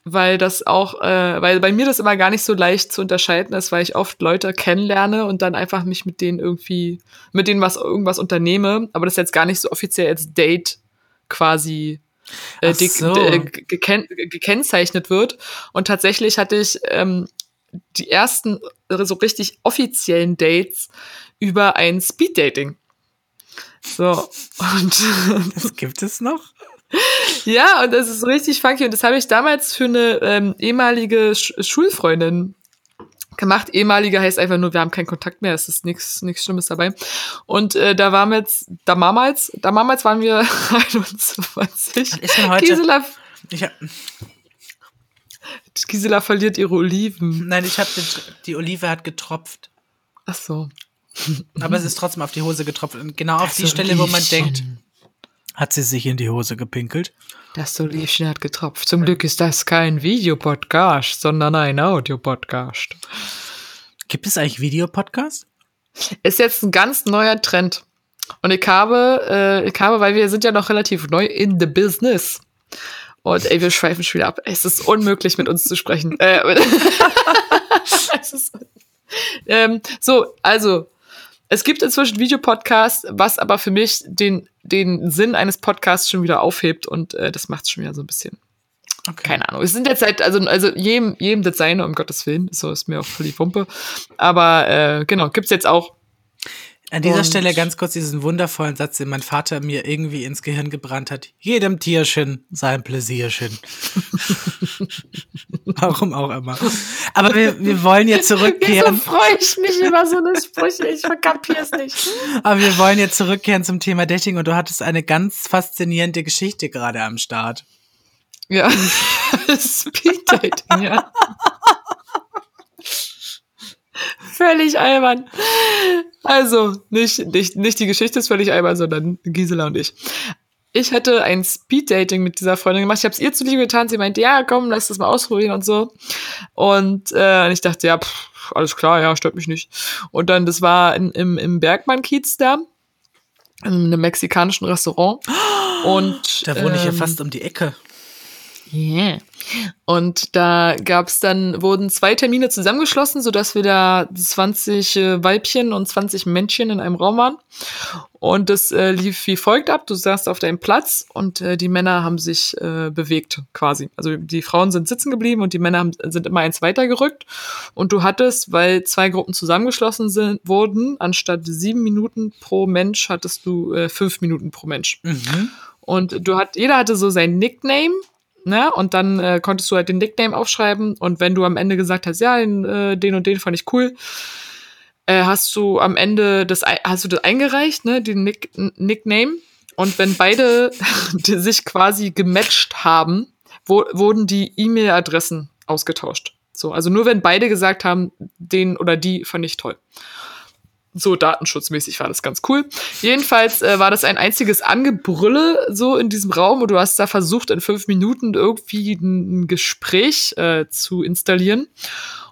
S2: weil das auch, äh, weil bei mir das immer gar nicht so leicht zu unterscheiden ist, weil ich oft Leute kennenlerne und dann einfach mich mit denen irgendwie, mit denen was irgendwas unternehme, aber das jetzt gar nicht so offiziell als Date quasi äh, so. geken gekennzeichnet wird. Und tatsächlich hatte ich ähm, die ersten so richtig offiziellen Dates über ein Speeddating. So, und.
S1: Das gibt es noch?
S2: Ja, und das ist richtig funky. Und das habe ich damals für eine ähm, ehemalige Sch Schulfreundin gemacht. Ehemalige heißt einfach nur, wir haben keinen Kontakt mehr, es ist nichts nichts Schlimmes dabei. Und äh, da waren wir jetzt, da damals, da damals waren wir 21.
S1: Ist denn heute?
S2: Gisela,
S1: ich hab,
S2: Gisela verliert ihre Oliven.
S1: Nein, ich habe die Olive hat getropft.
S2: Ach so.
S1: Aber es ist trotzdem auf die Hose getropft. Und genau auf das die Stelle, wo man denkt, hat sie sich in die Hose gepinkelt.
S2: Das Olivchen hat getropft. Zum Glück ist das kein Videopodcast, sondern ein Audiopodcast.
S1: Gibt es eigentlich Videopodcast?
S2: Ist jetzt ein ganz neuer Trend. Und ich habe, äh, ich habe, weil wir sind ja noch relativ neu in the business. Und ey, wir schweifen schon wieder ab. Es ist unmöglich, mit uns zu sprechen. äh, ist, ähm, so, also, es gibt inzwischen Videopodcasts, was aber für mich den, den Sinn eines Podcasts schon wieder aufhebt und äh, das macht es schon wieder so ein bisschen. Okay. Keine Ahnung. Es sind jetzt halt, also, also jedem, jedem Designer, um Gottes Willen, so ist mir auch völlig Wumpe. Aber äh, genau, gibt's jetzt auch
S1: an dieser und Stelle ganz kurz diesen wundervollen Satz, den mein Vater mir irgendwie ins Gehirn gebrannt hat. Jedem Tierchen sein Pläsierchen. Warum auch immer. Aber wir, wir wollen jetzt zurückkehren.
S2: Wieso freue ich mich über so eine Sprüche? Ich verkapier's nicht.
S1: Aber wir wollen jetzt zurückkehren zum Thema Dating und du hattest eine ganz faszinierende Geschichte gerade am Start.
S2: Ja, Speed Dating, ja. völlig albern. Also, nicht, nicht, nicht die Geschichte ist völlig albern, sondern Gisela und ich. Ich hatte ein Speed-Dating mit dieser Freundin gemacht. Ich habe es ihr zuliebe getan. Sie meinte, ja, komm, lass das mal ausprobieren und so. Und äh, ich dachte, ja, pff, alles klar, ja, stört mich nicht. Und dann, das war in, im, im Bergmann-Kiez da, in einem mexikanischen Restaurant. Und
S1: da wohne ich ja ähm, fast um die Ecke.
S2: Yeah. Und da gab's dann, wurden zwei Termine zusammengeschlossen, sodass wir da 20 äh, Weibchen und 20 Männchen in einem Raum waren. Und das äh, lief wie folgt ab. Du saßt auf deinem Platz und äh, die Männer haben sich äh, bewegt quasi. Also die Frauen sind sitzen geblieben und die Männer haben, sind immer eins weitergerückt. Und du hattest, weil zwei Gruppen zusammengeschlossen sind, wurden, anstatt sieben Minuten pro Mensch, hattest du äh, fünf Minuten pro Mensch. Mhm. Und du hat, jeder hatte so sein Nickname Ne? Und dann äh, konntest du halt den Nickname aufschreiben und wenn du am Ende gesagt hast, ja, den, äh, den und den fand ich cool, äh, hast du am Ende das hast du das eingereicht, ne, den Nick, Nickname. Und wenn beide sich quasi gematcht haben, wo, wurden die E-Mail-Adressen ausgetauscht. So, also nur wenn beide gesagt haben, den oder die fand ich toll. So datenschutzmäßig war das ganz cool. Jedenfalls äh, war das ein einziges Angebrülle so in diesem Raum und du hast da versucht, in fünf Minuten irgendwie ein, Gespräch äh, zu installieren.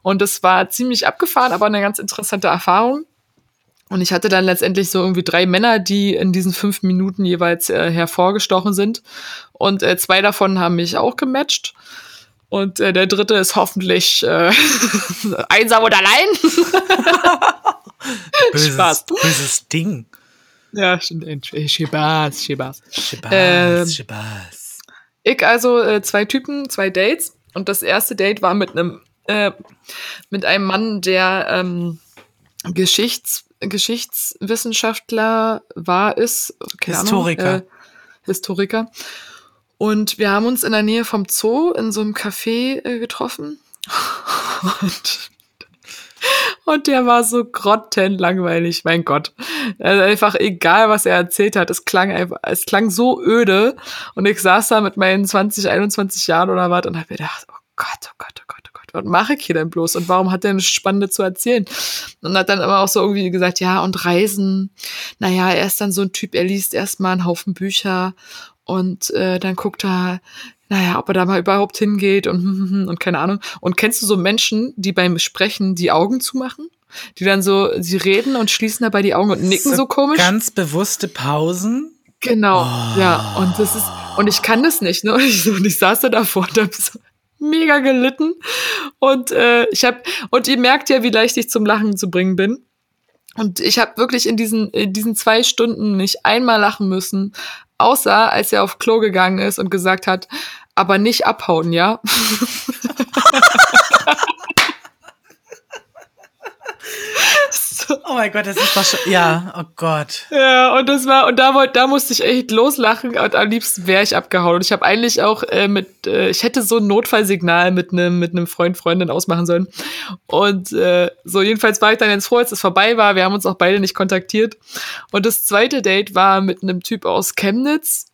S2: Und das war ziemlich abgefahren, aber eine ganz interessante Erfahrung. Und ich hatte dann letztendlich so irgendwie drei Männer, die in diesen fünf Minuten jeweils äh, hervorgestochen sind. Und äh, zwei davon haben mich auch gematcht. Und äh, der dritte ist hoffentlich äh, einsam und allein.
S1: böses, Spaß. Böses Ding.
S2: Ja, stimmt. Spaß, Spaß.
S1: Spaß, ähm, Spaß.
S2: Ich also äh, zwei Typen, zwei Dates. Und das erste Date war mit einem äh, mit einem Mann, der ähm, Geschichts Geschichtswissenschaftler war, ist.
S1: Historiker.
S2: Ahnung, äh, Historiker. Und wir haben uns in der Nähe vom Zoo in so einem Café äh, getroffen. Und und der war so grottenlangweilig, mein Gott. Also einfach egal, was er erzählt hat, es klang einfach, es klang so öde. Und ich saß da mit meinen 20, 21 Jahren oder was und hab mir gedacht, oh Gott, oh Gott, oh Gott, oh Gott, was mache ich hier denn bloß? Und warum hat der nichts Spannendes zu erzählen? Und hat dann immer auch so irgendwie gesagt, ja, und Reisen. Naja, er ist dann so ein Typ, er liest erstmal einen Haufen Bücher und äh, dann guckt er naja, ob er da mal überhaupt hingeht und, und keine Ahnung. Und kennst du so Menschen, die beim Sprechen die Augen zumachen? Die dann so, sie reden und schließen dabei die Augen und nicken so, so komisch.
S1: Ganz bewusste Pausen.
S2: Genau, oh. ja. Und das ist, und ich kann das nicht, ne? Und ich, und ich saß da davor und hab so mega gelitten. Und äh, ich hab, und ihr merkt ja, wie leicht ich zum Lachen zu bringen bin. Und ich habe wirklich in diesen, in diesen zwei Stunden nicht einmal lachen müssen, außer als er auf Klo gegangen ist und gesagt hat, aber nicht abhauen, ja?
S1: Oh mein Gott, das ist doch schon. Ja, oh Gott.
S2: Ja, und das war, und da wollte, da musste ich echt loslachen und am liebsten wäre ich abgehauen. Und ich habe eigentlich auch äh, mit, äh, ich hätte so ein Notfallsignal mit einem mit einem Freund, Freundin ausmachen sollen. Und äh, so, jedenfalls war ich dann jetzt froh, als es vorbei war. Wir haben uns auch beide nicht kontaktiert. Und das zweite Date war mit einem Typ aus Chemnitz.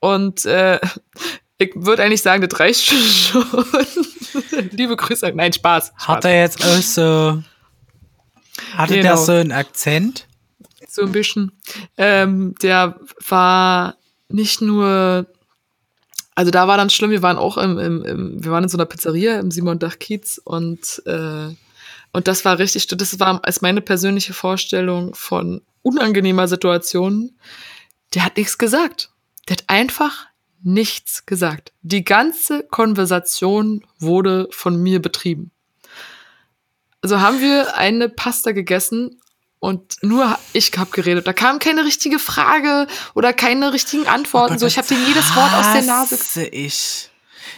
S2: Und äh, ich würde eigentlich sagen, das reicht schon. Liebe Grüße. Nein, Spaß. Spaß.
S1: Hat er jetzt auch so hatte genau. der so einen Akzent?
S2: So ein bisschen. Ähm, der war nicht nur, also da war dann schlimm, wir waren auch im, im, im wir waren in so einer Pizzeria im Simon Dach Kiez und, äh, und das war richtig, das war als meine persönliche Vorstellung von unangenehmer Situation. Der hat nichts gesagt. Der hat einfach nichts gesagt. Die ganze Konversation wurde von mir betrieben. Also haben wir eine Pasta gegessen und nur ich habe geredet. Da kam keine richtige Frage oder keine richtigen Antworten. Oh so, ich habe dir jedes Wort aus der Nase.
S1: ich.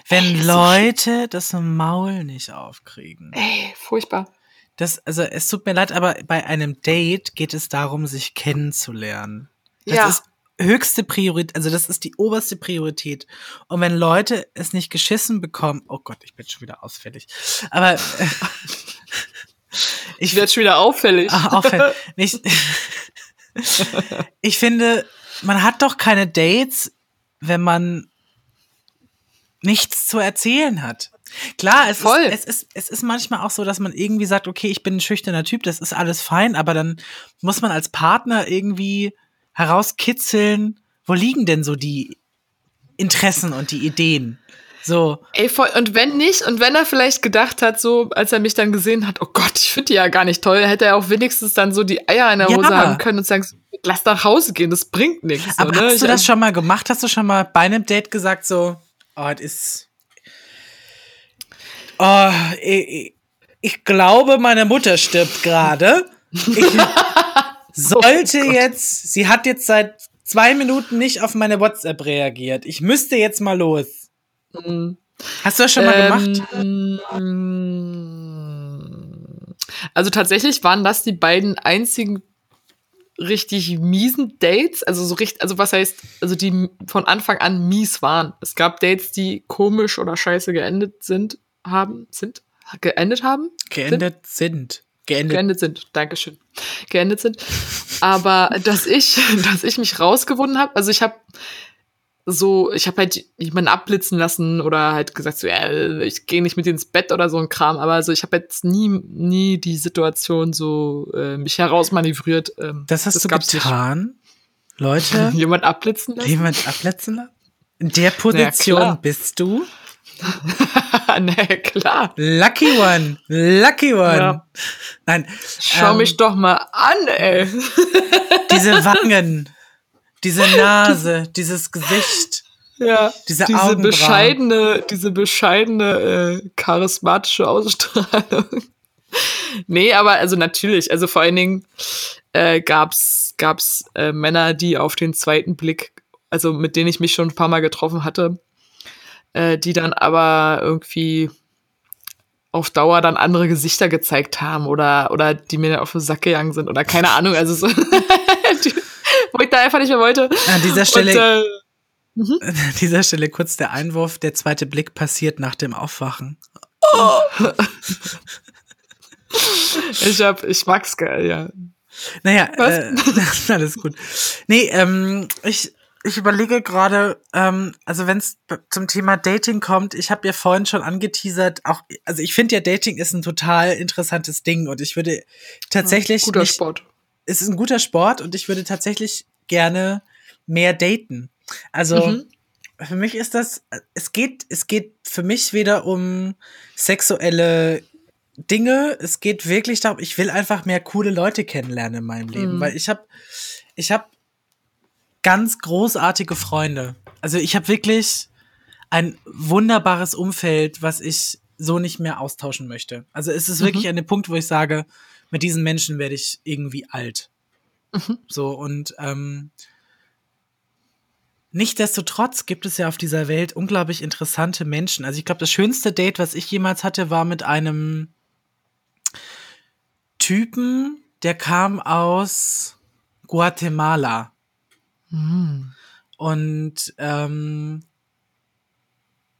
S1: Wenn Ey, Leute so das Maul nicht aufkriegen.
S2: Ey, furchtbar.
S1: Das, also es tut mir leid, aber bei einem Date geht es darum, sich kennenzulernen. Das
S2: ja.
S1: ist höchste Priorität, also das ist die oberste Priorität. Und wenn Leute es nicht geschissen bekommen, oh Gott, ich bin schon wieder ausfällig. Aber äh,
S2: ich werde schon wieder auffällig.
S1: Ach, auffällig. Ich, ich finde, man hat doch keine Dates, wenn man nichts zu erzählen hat. Klar, es ist, es, ist, es ist manchmal auch so, dass man irgendwie sagt, okay, ich bin ein schüchterner Typ, das ist alles fein, aber dann muss man als Partner irgendwie herauskitzeln, wo liegen denn so die Interessen und die Ideen? So.
S2: Ey, voll, und wenn nicht, und wenn er vielleicht gedacht hat, so, als er mich dann gesehen hat, oh Gott, ich finde die ja gar nicht toll, hätte er auch wenigstens dann so die Eier in der Hose ja. haben können und sagen, lass nach Hause gehen, das bringt nichts.
S1: Aber
S2: so,
S1: ne? hast
S2: du
S1: das schon mal gemacht? Hast du schon mal bei einem Date gesagt, so, oh, das ist. Oh, ich, ich glaube, meine Mutter stirbt gerade. Ich sollte oh jetzt, sie hat jetzt seit zwei Minuten nicht auf meine WhatsApp reagiert. Ich müsste jetzt mal los. Hast du das schon mal gemacht?
S2: Ähm, also tatsächlich waren das die beiden einzigen richtig miesen Dates, also so richtig, also was heißt, also die von Anfang an mies waren. Es gab Dates, die komisch oder scheiße geendet sind, haben, sind, geendet haben?
S1: Geendet sind. sind.
S2: Geendet. Geendet sind, Dankeschön. Geendet sind. Aber dass ich, dass ich mich rausgewunden habe, also ich habe so, ich habe halt jemanden abblitzen lassen oder halt gesagt, so, ja, ich gehe nicht mit ins Bett oder so ein Kram, aber also ich habe jetzt nie, nie die Situation so äh, mich herausmanövriert. Ähm,
S1: das hast das du getan? Nicht. Leute?
S2: Jemand abblitzen lassen?
S1: Jemand abblitzen lassen? In der Position ja, bist du?
S2: nee, klar.
S1: Lucky one. Lucky one. Ja. Nein.
S2: Schau ähm, mich doch mal an, ey.
S1: diese Wangen, diese Nase, dieses Gesicht.
S2: Ja, diese, diese bescheidene, diese bescheidene, äh, charismatische Ausstrahlung. nee, aber also natürlich, also vor allen Dingen äh, gab's, gab's äh, Männer, die auf den zweiten Blick, also mit denen ich mich schon ein paar Mal getroffen hatte, äh, die dann aber irgendwie auf Dauer dann andere Gesichter gezeigt haben oder, oder die mir auf den Sack gegangen sind oder keine Ahnung, also so, wo ich da einfach nicht mehr wollte.
S1: An dieser Stelle, Und, äh, an dieser Stelle kurz der Einwurf, der zweite Blick passiert nach dem Aufwachen. Oh.
S2: ich hab, ich mag's geil, ja.
S1: Naja, äh, alles gut. Nee, ähm, ich, ich überlege gerade, ähm, also wenn es zum Thema Dating kommt, ich habe ja vorhin schon angeteasert, auch, also ich finde ja Dating ist ein total interessantes Ding und ich würde tatsächlich.
S2: Ja, guter nicht, Sport.
S1: Es ist ein guter Sport und ich würde tatsächlich gerne mehr daten. Also mhm. für mich ist das, es geht, es geht für mich weder um sexuelle Dinge, es geht wirklich darum, ich will einfach mehr coole Leute kennenlernen in meinem Leben, mhm. weil ich habe ich habe ganz großartige Freunde. Also ich habe wirklich ein wunderbares Umfeld, was ich so nicht mehr austauschen möchte. Also es ist mhm. wirklich an dem Punkt, wo ich sage, mit diesen Menschen werde ich irgendwie alt. Mhm. So und ähm, Nichtsdestotrotz gibt es ja auf dieser Welt unglaublich interessante Menschen. Also ich glaube, das schönste Date, was ich jemals hatte, war mit einem Typen, der kam aus Guatemala. Mhm. Und ähm,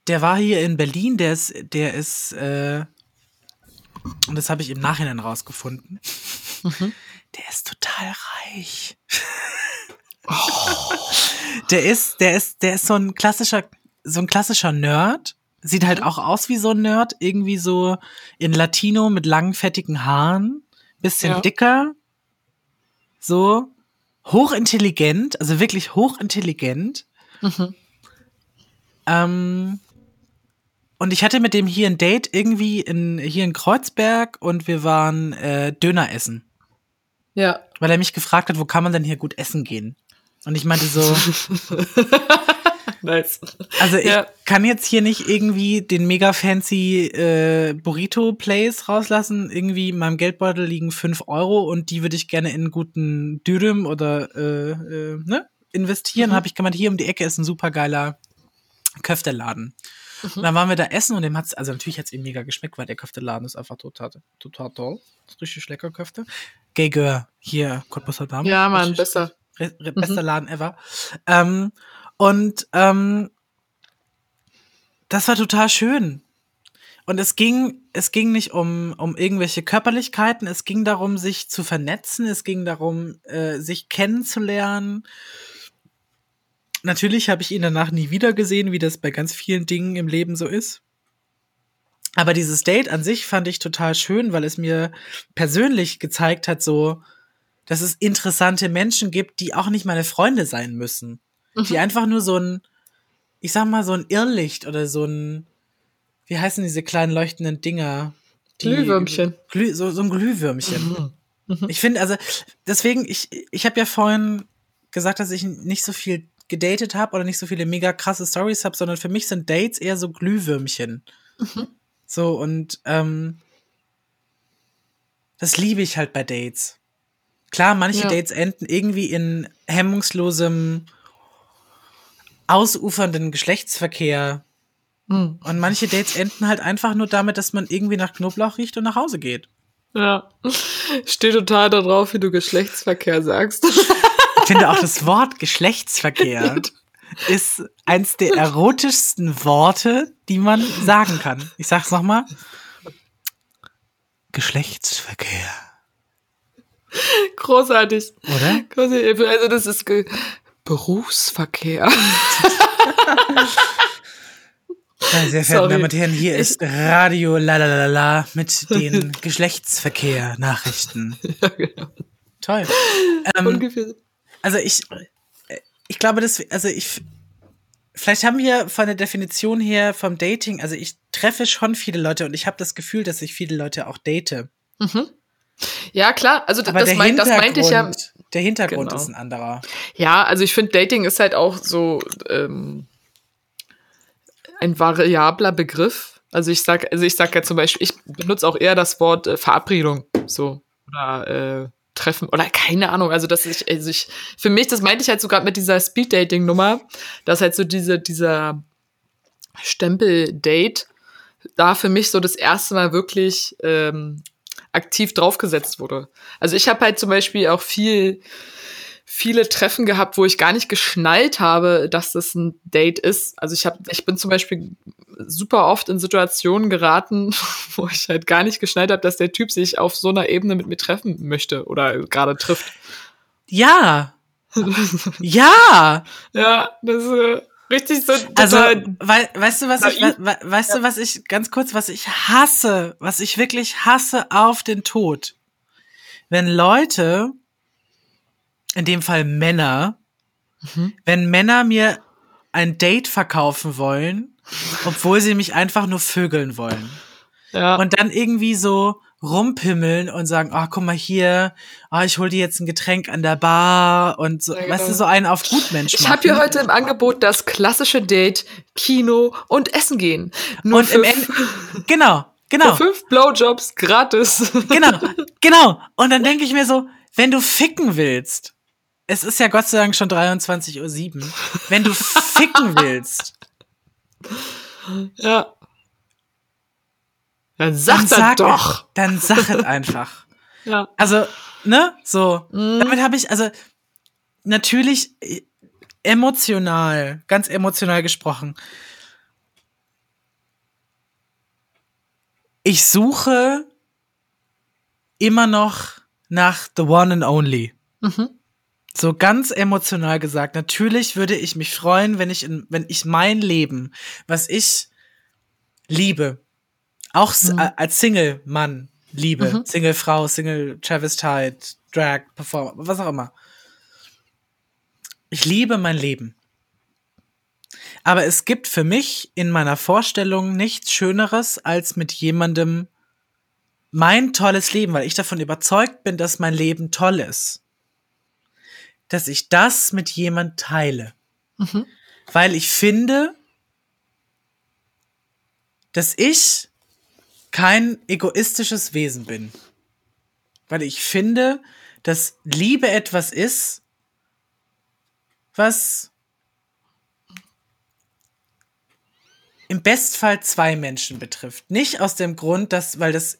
S1: der war hier in Berlin, der ist, der ist, äh, und das habe ich im Nachhinein rausgefunden. Mhm. Der ist total reich. oh. Der ist, der ist, der ist so ein klassischer, so ein klassischer Nerd. Sieht halt mhm. auch aus wie so ein Nerd, irgendwie so in Latino mit langen, fettigen Haaren, bisschen ja. dicker. So hochintelligent, also wirklich hochintelligent. Mhm. Ähm, und ich hatte mit dem hier ein Date irgendwie in, hier in Kreuzberg und wir waren äh, Döner essen.
S2: Ja.
S1: Weil er mich gefragt hat, wo kann man denn hier gut essen gehen? Und ich meinte so,
S2: Nice.
S1: Also ich ja. kann jetzt hier nicht irgendwie den mega fancy äh, Burrito Place rauslassen. Irgendwie in meinem Geldbeutel liegen fünf Euro und die würde ich gerne in einen guten Dürüm oder äh, äh, ne, investieren. Mhm. Habe ich gemeint, hier um die Ecke ist ein super geiler Köfteladen. Mhm. Und dann waren wir da essen und dem hat's, also natürlich hat's ihm mega geschmeckt, weil der Köfteladen ist einfach total, total toll. Richtig lecker Köfte. Gay Girl, hier, Cottbusser Dame.
S2: Ja, Mann, besser.
S1: Re, re, bester mhm. Laden ever. Ähm, und ähm, das war total schön. Und es ging, es ging nicht um, um irgendwelche Körperlichkeiten, es ging darum, sich zu vernetzen, es ging darum, äh, sich kennenzulernen. Natürlich habe ich ihn danach nie wieder gesehen, wie das bei ganz vielen Dingen im Leben so ist. Aber dieses Date an sich fand ich total schön, weil es mir persönlich gezeigt hat, so, dass es interessante Menschen gibt, die auch nicht meine Freunde sein müssen die mhm. einfach nur so ein, ich sag mal, so ein Irrlicht oder so ein, wie heißen diese kleinen leuchtenden Dinger?
S2: Die, Glühwürmchen.
S1: Glüh, so, so ein Glühwürmchen. Mhm. Mhm. Ich finde, also, deswegen, ich, ich habe ja vorhin gesagt, dass ich nicht so viel gedatet habe oder nicht so viele mega krasse Stories habe, sondern für mich sind Dates eher so Glühwürmchen. Mhm. So, und ähm, das liebe ich halt bei Dates. Klar, manche ja. Dates enden irgendwie in hemmungslosem ausufernden Geschlechtsverkehr. Mhm. Und manche Dates enden halt einfach nur damit, dass man irgendwie nach Knoblauch riecht und nach Hause geht.
S2: Ja. Steht total darauf, wie du Geschlechtsverkehr sagst.
S1: Ich finde auch das Wort Geschlechtsverkehr ist eins der erotischsten Worte, die man sagen kann. Ich sag's nochmal. Geschlechtsverkehr.
S2: Großartig.
S1: Oder?
S2: Also das ist Berufsverkehr.
S1: Meine sehr verehrten. Damen und Herren, hier ist Radio Lalalala mit den Geschlechtsverkehr-Nachrichten.
S2: ja, genau.
S1: Toll. Ähm,
S2: Ungefähr.
S1: Also ich, ich glaube, dass, also ich, vielleicht haben wir von der Definition her vom Dating, also ich treffe schon viele Leute und ich habe das Gefühl, dass ich viele Leute auch date.
S2: Ja, klar. Also
S1: Aber
S2: das, mein, das meinte ich ja.
S1: der Hintergrund
S2: Genau.
S1: ist ein anderer.
S2: Ja, also ich finde, Dating ist halt auch so ähm, ein variabler Begriff. Also ich sag, also ich sag ja zum Beispiel, ich benutze auch eher das Wort äh, Verabredung, so oder äh, Treffen oder keine Ahnung. Also dass ich, also ich, für mich, das meinte ich halt sogar mit dieser Speed-Dating-Nummer, dass halt so diese dieser Stempel-Date da für mich so das erste Mal wirklich ähm, aktiv draufgesetzt wurde. Also ich habe halt zum Beispiel auch viel viele Treffen gehabt, wo ich gar nicht geschnallt habe, dass das ein Date ist. Also ich habe, ich bin zum Beispiel super oft in Situationen geraten, wo ich halt gar nicht geschnallt habe, dass der Typ sich auf so einer Ebene mit mir treffen möchte oder gerade trifft.
S1: Ja. ja.
S2: Ja, das ist äh, richtig so
S1: Also, wei weißt du, was ich, we weißt du, was ich, ganz kurz, was ich hasse, was ich wirklich hasse auf den Tod? Wenn Leute, in dem Fall Männer,
S2: Mhm.
S1: wenn Männer mir ein Date verkaufen wollen, obwohl sie mich einfach nur vögeln wollen.
S2: ja.
S1: Und dann irgendwie so rumpimmeln und sagen, ah, guck mal hier, ah, ich hol dir jetzt ein Getränk an der Bar und so,
S2: Ja, genau.
S1: weißt du, so einen auf Gutmensch
S2: Ich habe hier heute im Angebot das klassische Date, Kino und Essen gehen. Nur
S1: und im Ende, genau, genau.
S2: für fünf Blowjobs gratis.
S1: Genau, genau. Und dann denke ich mir so, wenn du ficken willst, es ist ja Gott sei Dank schon 23.07 Uhr, wenn du ficken willst,
S2: ja. Dann sag
S1: dann sag
S2: doch.
S1: Dann sag es einfach.
S2: Ja.
S1: Also, ne, so.
S2: Mhm.
S1: Damit habe ich, also, natürlich äh, emotional, ganz emotional gesprochen. Ich suche immer noch nach the one and only.
S2: Mhm.
S1: So ganz emotional gesagt. Natürlich würde ich mich freuen, wenn ich in, wenn ich mein Leben, was ich liebe, auch
S2: Mhm.
S1: als Single-Mann liebe,
S2: Mhm.
S1: Single-Frau, Single-Travestite, Drag, Performer, was auch immer. Ich liebe mein Leben. Aber es gibt für mich in meiner Vorstellung nichts Schöneres, als mit jemandem mein tolles Leben, weil ich davon überzeugt bin, dass mein Leben toll ist dass ich das mit jemand teile.
S2: Mhm.
S1: Weil ich finde, dass ich kein egoistisches Wesen bin. Weil ich finde, dass Liebe etwas ist, was im Bestfall zwei Menschen betrifft. Nicht aus dem Grund, dass, weil das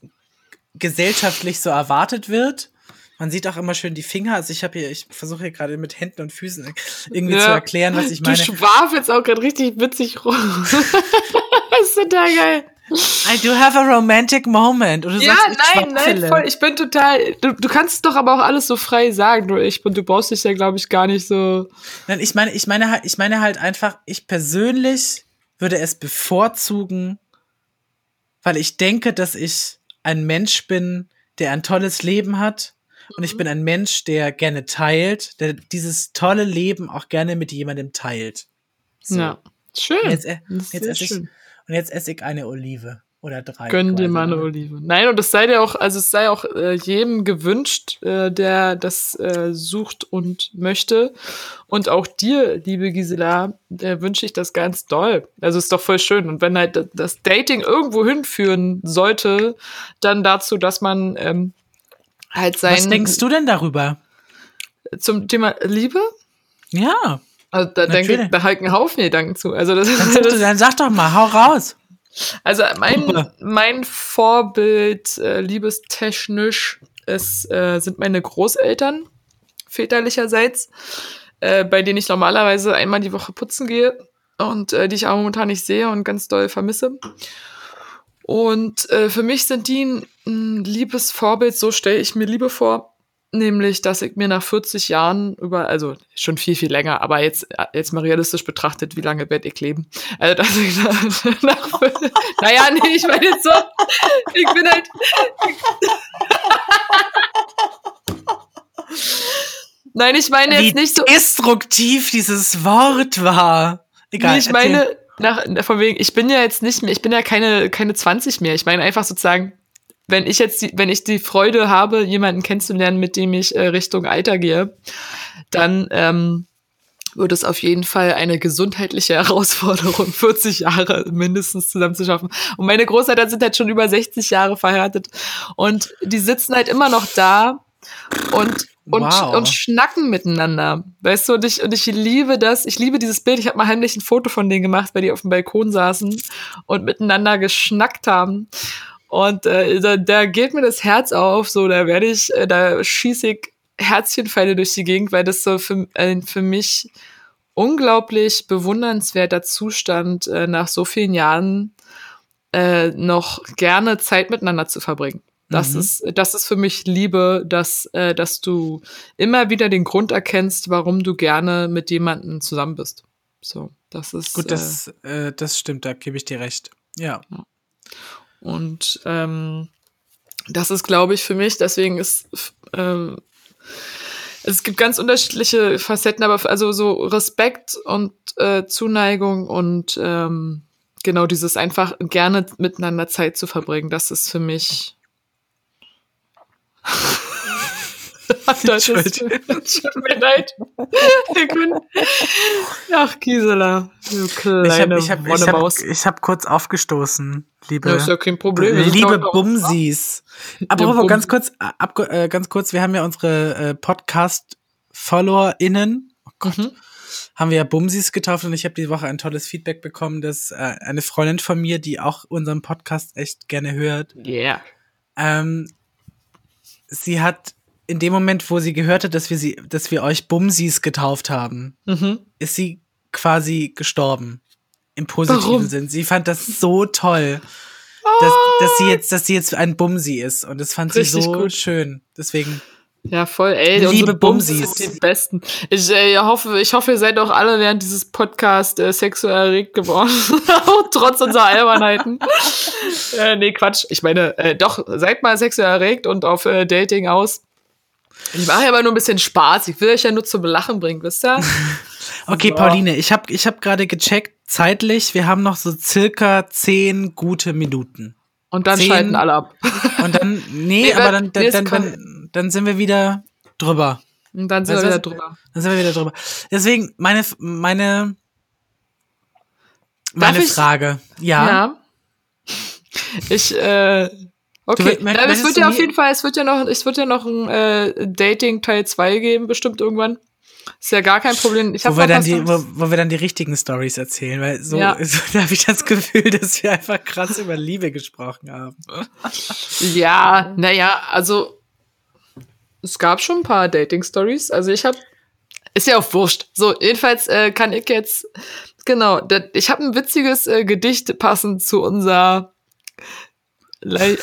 S1: gesellschaftlich so erwartet wird. Man sieht auch immer schön die Finger. Also ich habe hier, ich versuche hier gerade mit Händen und Füßen irgendwie
S2: Ja.
S1: zu erklären, was ich
S2: Du
S1: meine.
S2: schwafelst auch gerade richtig witzig rum. das ist total geil.
S1: I do have a romantic moment. Und du
S2: Ja,
S1: sagst,
S2: nein, nein, voll. Ich bin total. Du, du kannst doch aber auch alles so frei sagen. Du, ich, du brauchst dich ja, glaube ich, gar nicht so.
S1: Nein, ich meine, ich meine ich meine halt einfach, ich persönlich würde es bevorzugen, weil ich denke, dass ich ein Mensch bin, der ein tolles Leben hat. Und ich bin ein Mensch, der gerne teilt, der dieses tolle Leben auch gerne mit jemandem teilt. So.
S2: Ja. Schön.
S1: Und jetzt, äh, jetzt esse ich,
S2: schön.
S1: und jetzt esse ich eine Olive oder drei.
S2: Gönn dir mal eine Olive. Nein, und es sei dir auch, also es sei auch äh, jedem gewünscht, äh, der das äh, sucht und möchte. Und auch dir, liebe Gisela, äh, wünsche ich das ganz doll. Also ist doch voll schön. Und wenn halt das Dating irgendwo hinführen sollte, dann dazu, dass man ähm, halt sein
S1: Was denkst du denn darüber?
S2: zum Thema Liebe?
S1: Ja.
S2: Also da denke ich, da halt einen Haufen Gedanken zu. Also das,
S1: Dann, sag,
S2: das
S1: dann sag doch mal, hau raus.
S2: Also mein, mein Vorbild äh, liebestechnisch ist, äh, sind meine Großeltern väterlicherseits, äh, bei denen ich normalerweise einmal die Woche putzen gehe und äh, die ich aber momentan nicht sehe und ganz doll vermisse. Und äh, für mich sind die ein, ein liebes Vorbild, so stelle ich mir Liebe vor, nämlich, dass ich mir nach 40 Jahren über, also schon viel, viel länger, aber jetzt, jetzt mal realistisch betrachtet, wie lange werde ich leben? Also, dass ich nach, nach naja, nee, ich meine jetzt so, ich bin halt, Nein, ich meine jetzt
S1: Wie
S2: nicht so.
S1: destruktiv dieses Wort war. Egal.
S2: Nee, ich meine, nach, von wegen, ich bin ja jetzt nicht mehr, ich bin ja keine, keine 20 mehr. Ich meine einfach sozusagen, wenn ich jetzt die, wenn ich die Freude habe, jemanden kennenzulernen, mit dem ich äh, Richtung Alter gehe, dann ähm, wird es auf jeden Fall eine gesundheitliche Herausforderung, 40 Jahre mindestens zusammen zu schaffen. Und meine Großeltern sind halt schon über 60 Jahre verheiratet und die sitzen halt immer noch da und und,
S1: Wow.
S2: und schnacken miteinander. Weißt du, und ich, und ich liebe das. Ich liebe dieses Bild. Ich habe mal heimlich ein Foto von denen gemacht, weil die auf dem Balkon saßen und miteinander geschnackt haben. Und äh, da, da geht mir das Herz auf. So, da werde ich, äh, da schieße ich Herzchenpfeile durch die Gegend, weil das so für, äh, für mich unglaublich bewundernswerter Zustand äh, nach so vielen Jahren äh, noch gerne Zeit miteinander zu verbringen. Das
S1: Mhm.
S2: ist, das ist für mich Liebe, dass, äh, dass du immer wieder den Grund erkennst, warum du gerne mit jemandem zusammen bist. So, das ist
S1: Gut, das, äh, das stimmt, da gebe ich dir recht. Ja.
S2: Äh, und ähm, das ist, glaube ich, für mich. Deswegen ist ähm, es gibt ganz unterschiedliche Facetten, aber also so Respekt und äh, Zuneigung und ähm, genau dieses einfach gerne miteinander Zeit zu verbringen, das ist für mich. das tut mir leid. Ach, Gisela, du
S1: Ich
S2: kleine
S1: habe ich hab, ich hab, ich hab kurz aufgestoßen, liebe,
S2: Ja, ist ja kein Problem. Das
S1: liebe Bumsis. Apropos,
S2: Bum-
S1: ganz kurz, äh, ab, äh, ganz kurz, wir haben ja unsere äh, Podcast-FollowerInnen, oh Gott,
S2: Mhm.
S1: haben wir ja Bumsis getauft und ich habe die Woche ein tolles Feedback bekommen, dass äh, eine Freundin von mir, die auch unseren Podcast echt gerne hört,
S2: Yeah.
S1: ähm, sie hat in dem Moment, wo sie gehört hat, dass wir sie, dass wir euch Bumsis getauft haben,
S2: Mhm.
S1: ist sie quasi gestorben. Im positiven
S2: Warum?
S1: Sinn. Sie fand das so toll, dass, dass sie jetzt, dass sie jetzt ein Bumsi ist. Und das fand sie
S2: Richtig
S1: so
S2: gut.
S1: schön. Deswegen.
S2: Ja, voll, ey.
S1: Liebe Bumsis.
S2: die besten. Ich äh, hoffe, ich hoffe, ihr seid auch alle während dieses Podcasts äh, sexuell erregt geworden. Trotz unserer Albernheiten. äh, nee, Quatsch. Ich meine, äh, doch, seid mal sexuell erregt und auf äh, Dating aus. Ich mache ja aber nur ein bisschen Spaß. Ich will euch ja nur zum Lachen bringen, wisst ihr?
S1: Okay,
S2: So.
S1: Pauline, ich habe ich hab gerade gecheckt, zeitlich, wir haben noch so circa zehn gute Minuten.
S2: Und dann
S1: Zehn.
S2: schalten alle ab.
S1: Und dann, nee,
S2: Nee,
S1: aber
S2: weil-
S1: dann,
S2: nee,
S1: dann, dann, dann, sind wir wieder drüber.
S2: Und dann sind
S1: Weißt
S2: wir
S1: du
S2: wieder drüber.
S1: Dann sind wir wieder drüber. Deswegen, meine, meine,
S2: Darf
S1: meine
S2: ich-
S1: Frage. Ja.
S2: Ja. Ich, äh, okay. Na,
S1: möchtest
S2: es wird
S1: du
S2: ja auf jeden Fall, es wird ja noch, es wird ja noch ein äh, Dating Teil 2 geben, bestimmt irgendwann. Ist ja gar kein Problem. Ich
S1: Wo
S2: habe
S1: wir, dann die, wo, wo wir dann die richtigen Stories erzählen, weil so,
S2: Ja.
S1: so da habe ich das Gefühl, dass wir einfach krass über Liebe gesprochen haben.
S2: Ja, naja, also es gab schon ein paar Dating Stories. Also ich habe, ist ja auch wurscht. So, jedenfalls äh, kann ich jetzt, genau, da, ich habe ein witziges äh, Gedicht passend zu unserer,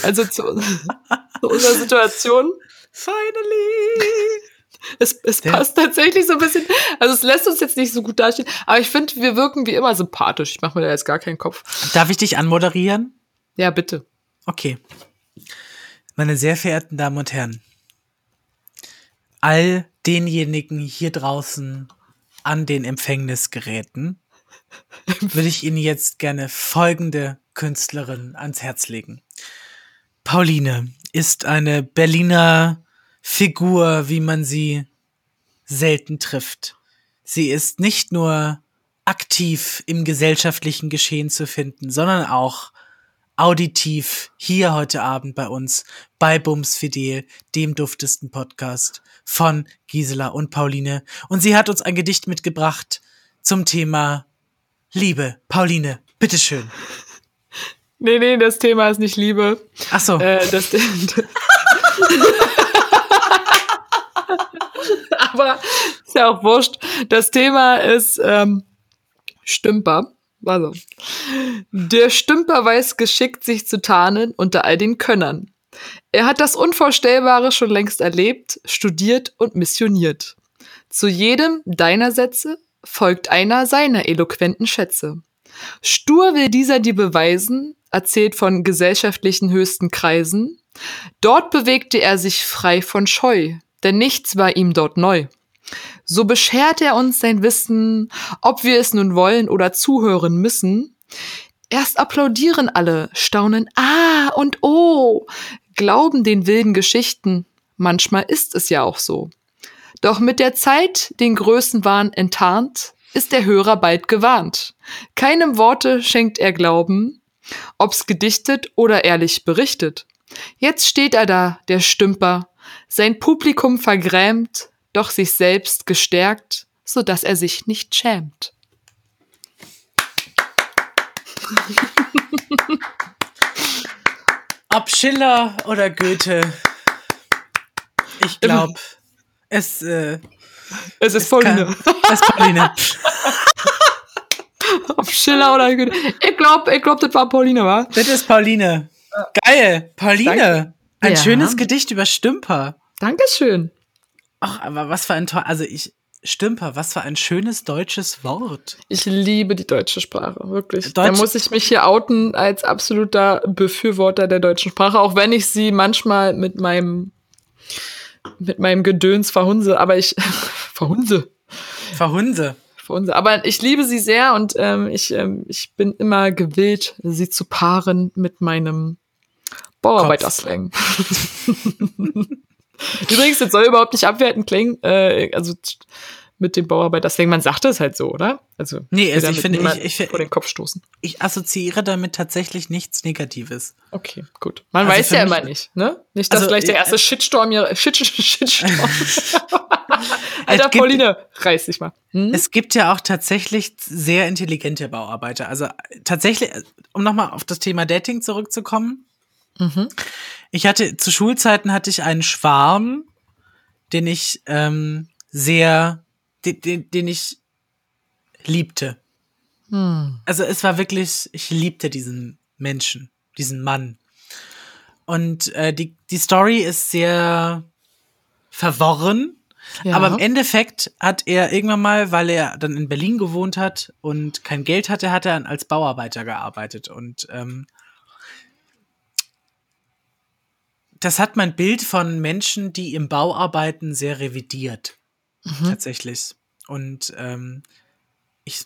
S2: also zu, zu unserer Situation.
S1: Finally!
S2: Es, es
S1: Der-
S2: passt tatsächlich so ein bisschen. Also es lässt uns jetzt nicht so gut dastehen, aber ich finde, wir wirken wie immer sympathisch. Ich mache mir da jetzt gar keinen Kopf.
S1: Darf ich dich anmoderieren?
S2: Ja, bitte.
S1: Okay. Meine sehr verehrten Damen und Herren, all denjenigen hier draußen an den Empfängnisgeräten würde ich Ihnen jetzt gerne folgende Künstlerin ans Herz legen. Pauline ist eine Berliner Figur, wie man sie selten trifft. Sie ist nicht nur aktiv im gesellschaftlichen Geschehen zu finden, sondern auch auditiv hier heute Abend bei uns bei Bums Fidel, dem duftesten Podcast von Gisela und Pauline. Und sie hat uns ein Gedicht mitgebracht zum Thema Liebe. Pauline, bitteschön.
S2: Nee, nee, das Thema ist nicht Liebe.
S1: Ach so.
S2: Äh, das, Aber ist ja auch wurscht. Das Thema ist ähm, Stümper. Also, der Stümper weiß geschickt, sich zu tarnen unter all den Könnern. Er hat das Unvorstellbare schon längst erlebt, studiert und missioniert. Zu jedem deiner Sätze folgt einer seiner eloquenten Schätze. Stur will dieser dir beweisen, erzählt von gesellschaftlichen höchsten Kreisen. Dort bewegte er sich frei von Scheu, denn nichts war ihm dort neu. So beschert er uns sein Wissen, ob wir es nun wollen oder zuhören müssen. Erst applaudieren alle, staunen Ah und Oh, glauben den wilden Geschichten. Manchmal ist es ja auch so. Doch mit der Zeit, den Größenwahn enttarnt, ist der Hörer bald gewarnt. Keinem Worte schenkt er Glauben, ob's gedichtet oder ehrlich berichtet. Jetzt steht er da, der Stümper, sein Publikum vergrämt, doch sich selbst gestärkt, so dass er sich nicht schämt.
S1: Ob Schiller oder Goethe, ich glaube, es, äh,
S2: es ist Pauline.
S1: es ist Pauline.
S2: Ob Schiller oder Goethe. Ich glaube, ich glaub, das war Pauline, wa?
S1: Das ist Pauline. Geil, Pauline.
S2: Danke.
S1: Ein
S2: Ja.
S1: schönes Gedicht über Stümper.
S2: Dankeschön.
S1: Ach, aber was für ein toll, also ich, Stümper, was für ein schönes deutsches Wort.
S2: Ich liebe die deutsche Sprache, wirklich. Da
S1: Deutsch-
S2: muss ich mich hier outen als absoluter Befürworter der deutschen Sprache, auch wenn ich sie manchmal mit meinem mit meinem Gedöns verhunse, aber ich verhunse,
S1: Verhunse.
S2: verhunse. Aber ich liebe sie sehr und ähm, ich, ähm, ich bin immer gewillt, sie zu paaren mit meinem Bauarbeiterslang. Übrigens, das soll überhaupt nicht abwertend klingen, äh, also mit dem Bauarbeiterslang, man sagt es halt so, oder? Also
S1: Nee, also ich finde, ich- ich
S2: vor den Kopf stoßen.
S1: Ich assoziiere damit tatsächlich nichts Negatives.
S2: Okay, gut. Man
S1: Also
S2: weiß ja immer nicht, ne? Nicht, dass
S1: Also,
S2: gleich der
S1: äh,
S2: erste Shitstorm hier. Shit, Shit, Shitstorm. Alter,
S1: gibt-
S2: Pauline, reiß dich mal. Hm?
S1: Es gibt ja auch tatsächlich sehr intelligente Bauarbeiter. Also äh, tatsächlich, äh, um nochmal auf das Thema Dating zurückzukommen.
S2: Mhm.
S1: Ich hatte, zu Schulzeiten hatte ich einen Schwarm, den ich ähm, sehr, den, den, den ich liebte.
S2: Hm.
S1: Also es war wirklich, ich liebte diesen Menschen, diesen Mann. Und äh, die, die Story ist sehr verworren.
S2: Ja.
S1: Aber im Endeffekt hat er irgendwann mal, weil er dann in Berlin gewohnt hat und kein Geld hatte, hat er dann als Bauarbeiter gearbeitet. Und ähm, das hat mein Bild von Menschen, die im Bau arbeiten, sehr revidiert.
S2: Mhm.
S1: Tatsächlich. Und ähm, ich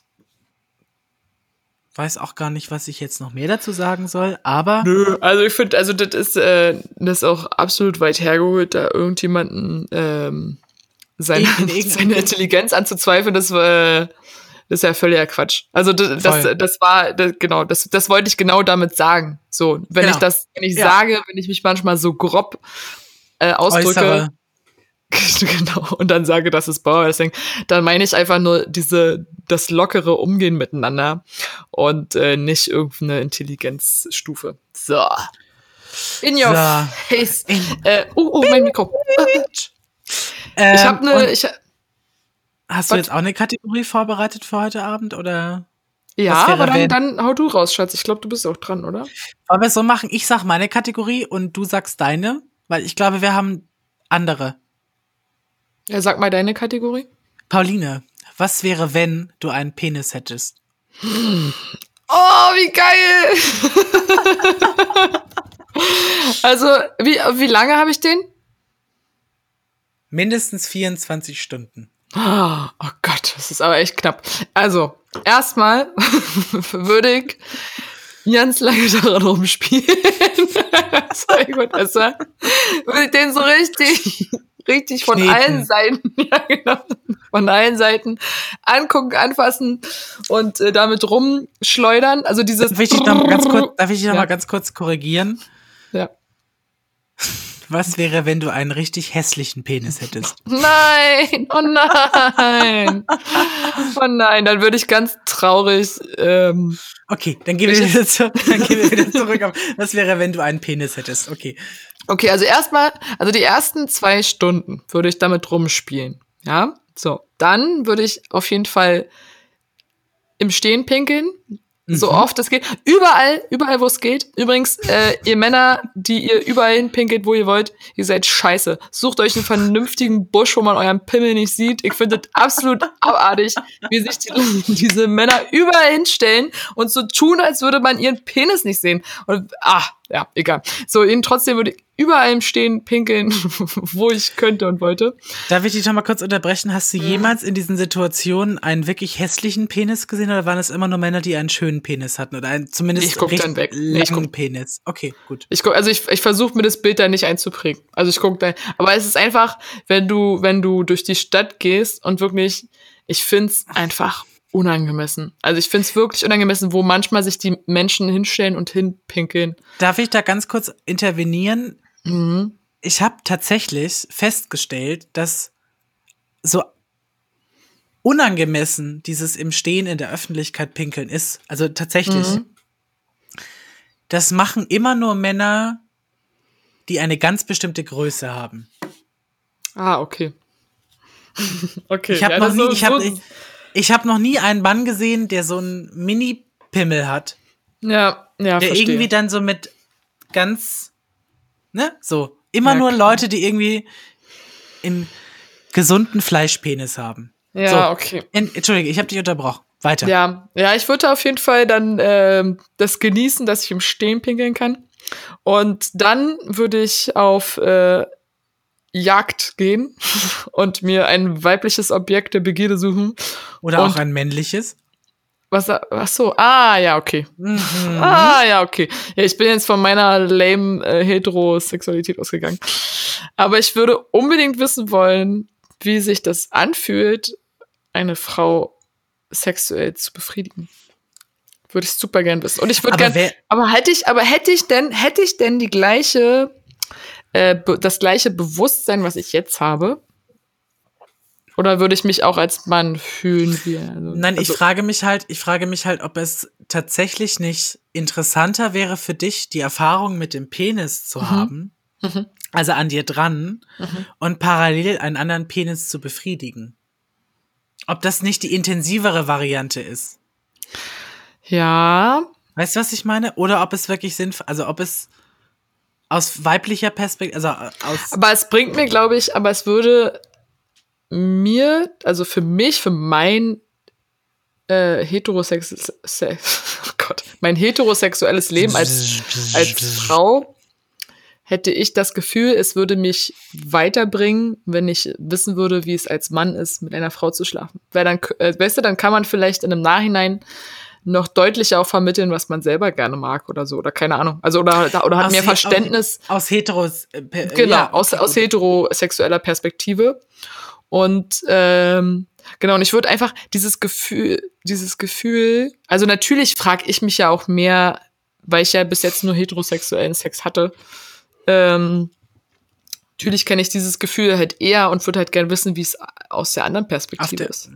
S1: weiß auch gar nicht, was ich jetzt noch mehr dazu sagen soll, aber
S2: Nö, also ich finde, also das ist, äh, das ist auch absolut weit hergeholt, da irgendjemanden ähm, seine,
S1: In- in irgendein-
S2: seine Intelligenz anzuzweifeln, das äh, das ist ja völliger Quatsch. Also das, das, das war, das, genau, das, das wollte ich genau damit sagen. So, wenn
S1: Genau.
S2: ich das, wenn ich
S1: Ja.
S2: sage, wenn ich mich manchmal so grob äh, ausdrücke,
S1: äußere.
S2: genau, und dann sage, das ist Bauerwrestling, dann meine ich einfach nur diese, das lockere Umgehen miteinander und äh, nicht irgendeine Intelligenzstufe. So. In your
S1: So.
S2: face.
S1: In-
S2: Äh, oh, oh, mein Mikro. Ich
S1: Ähm,
S2: habe eine, ich,
S1: Hast du
S2: was-
S1: jetzt auch eine Kategorie vorbereitet für heute Abend oder
S2: ja, aber dann, dann hau du raus, Schatz. Ich glaube, du bist auch dran, oder?
S1: wollen wir es so machen? Ich sag meine Kategorie und du sagst deine, weil ich glaube, wir haben andere.
S2: Ja, sag mal deine Kategorie.
S1: Pauline, was wäre, wenn du einen Penis hättest?
S2: Oh, wie geil! also, wie, wie lange habe ich den?
S1: Mindestens 24 Stunden.
S2: Oh Gott, das ist aber echt knapp. Also, erstmal würde ich ganz lange daran rumspielen. Sorry, gut, also, würde ich den so richtig, richtig von
S1: Kneten.
S2: allen Seiten, ja genau, von allen Seiten angucken, anfassen und äh, damit rumschleudern. Also dieses.
S1: Darf ich dich noch mal ganz kurz, darf ich dich noch
S2: Ja.
S1: mal ganz kurz korrigieren?
S2: Ja.
S1: Was wäre, wenn du einen richtig hässlichen Penis hättest?
S2: Nein, oh nein. Oh nein, dann würde ich ganz traurig ähm,
S1: Okay, dann gehen wir wieder, zu, dann gehen wir wieder zurück auf, was wäre, wenn du einen Penis hättest? Okay.
S2: Okay, also erstmal, also die ersten zwei Stunden würde ich damit rumspielen. Ja, so. Dann würde ich auf jeden Fall im Stehen pinkeln. So oft es geht. Überall, überall, wo es geht. Übrigens, äh, ihr Männer, die ihr überall hinpinkelt, wo ihr wollt, ihr seid scheiße. Sucht euch einen vernünftigen Busch, wo man euren Pimmel nicht sieht. Ich finde das absolut abartig, wie sich die, diese Männer überall hinstellen und so tun, als würde man ihren Penis nicht sehen. Und, ah, ja, egal. So, ihnen trotzdem würde ich überall im Stehen pinkeln, wo ich könnte und wollte.
S1: Darf ich dich noch mal kurz unterbrechen? Hast du jemals in diesen Situationen einen wirklich hässlichen Penis gesehen oder waren es immer nur Männer, die einen schönen Penis hatten oder einen zumindest
S2: Ich guck dann weg.
S1: langen
S2: Ich guck-
S1: Penis? Okay, gut.
S2: Ich guck, also ich, ich versuche mir das Bild da nicht einzuprägen. Also ich gucke da, aber es ist einfach, wenn du, wenn du durch die Stadt gehst und wirklich, ich find's einfach unangemessen. Also ich find's wirklich unangemessen, wo manchmal sich die Menschen hinstellen und hinpinkeln.
S1: Darf ich da ganz kurz intervenieren?
S2: Mhm.
S1: Ich habe tatsächlich festgestellt, dass so unangemessen dieses im Stehen in der Öffentlichkeit pinkeln ist. Also tatsächlich.
S2: Mhm.
S1: Das machen immer nur Männer, die eine ganz bestimmte Größe haben.
S2: Ah, okay. okay.
S1: Ich habe
S2: ja,
S1: noch nie, ich habe, ich, habe noch nie einen Mann gesehen, der so einen Mini-Pimmel hat,
S2: ja, ja,
S1: der
S2: verstehe.
S1: irgendwie dann so mit ganz, ne, so immer
S2: Ja,
S1: nur
S2: klar.
S1: Leute, die irgendwie in gesunden Fleischpenis haben.
S2: ja,
S1: so.
S2: okay.
S1: En- Entschuldige, ich habe dich unterbrochen. Weiter.
S2: Ja, ja, ich würde auf jeden Fall dann ähm, das genießen, dass ich im Stehen pinkeln kann. Und dann würde ich auf äh, Jagd gehen und mir ein weibliches Objekt der Begierde suchen.
S1: Oder auch
S2: Und-
S1: ein männliches.
S2: Was, ach so, ah, ja, okay.
S1: Mhm.
S2: Ah, ja, okay. Ja, ich bin jetzt von meiner lame äh, Heterosexualität ausgegangen. Aber ich würde unbedingt wissen wollen, wie sich das anfühlt, eine Frau sexuell zu befriedigen. Würde ich super gern wissen. Und ich würde
S1: Aber
S2: gern, aber hätte ich, aber hätte ich denn, hätte ich denn die gleiche, äh, das gleiche Bewusstsein, was ich jetzt habe? Oder würde ich mich auch als Mann fühlen wie, also,
S1: Nein, ich
S2: also,
S1: frage mich halt, ich frage mich halt, ob es tatsächlich nicht interessanter wäre für dich, die Erfahrung mit dem Penis zu haben,
S2: Mhm.
S1: also an dir dran,
S2: Mhm.
S1: und parallel einen anderen Penis zu befriedigen. Ob das nicht die intensivere Variante ist.
S2: Ja,
S1: Weißt du, was ich meine? Oder ob es wirklich sinnvoll, also ob es aus weiblicher Perspektive, also aus.
S2: Aber es bringt mir, glaube ich, aber es würde mir, also für mich, für mein äh, heterosex se oh Gott, mein heterosexuelles Leben als, als Frau hätte ich das Gefühl, es würde mich weiterbringen, wenn ich wissen würde, wie es als Mann ist, mit einer Frau zu schlafen. Weil dann, äh, weißt du, dann kann man vielleicht in einem Nachhinein noch deutlicher auch vermitteln, was man selber gerne mag oder so, oder keine Ahnung. Also, oder, oder hat
S1: Aus
S2: mehr Verständnis.
S1: Aus, aus Heteros. äh,
S2: Genau,
S1: ja,
S2: aus, aus heterosexueller Perspektive. Und ähm, genau, und ich würde einfach dieses Gefühl, dieses Gefühl, also natürlich frage ich mich ja auch mehr, weil ich ja bis jetzt nur heterosexuellen Sex hatte. Ähm, natürlich kenne ich dieses Gefühl halt eher und würde halt gerne wissen, wie es aus der anderen Perspektive
S1: der-
S2: ist.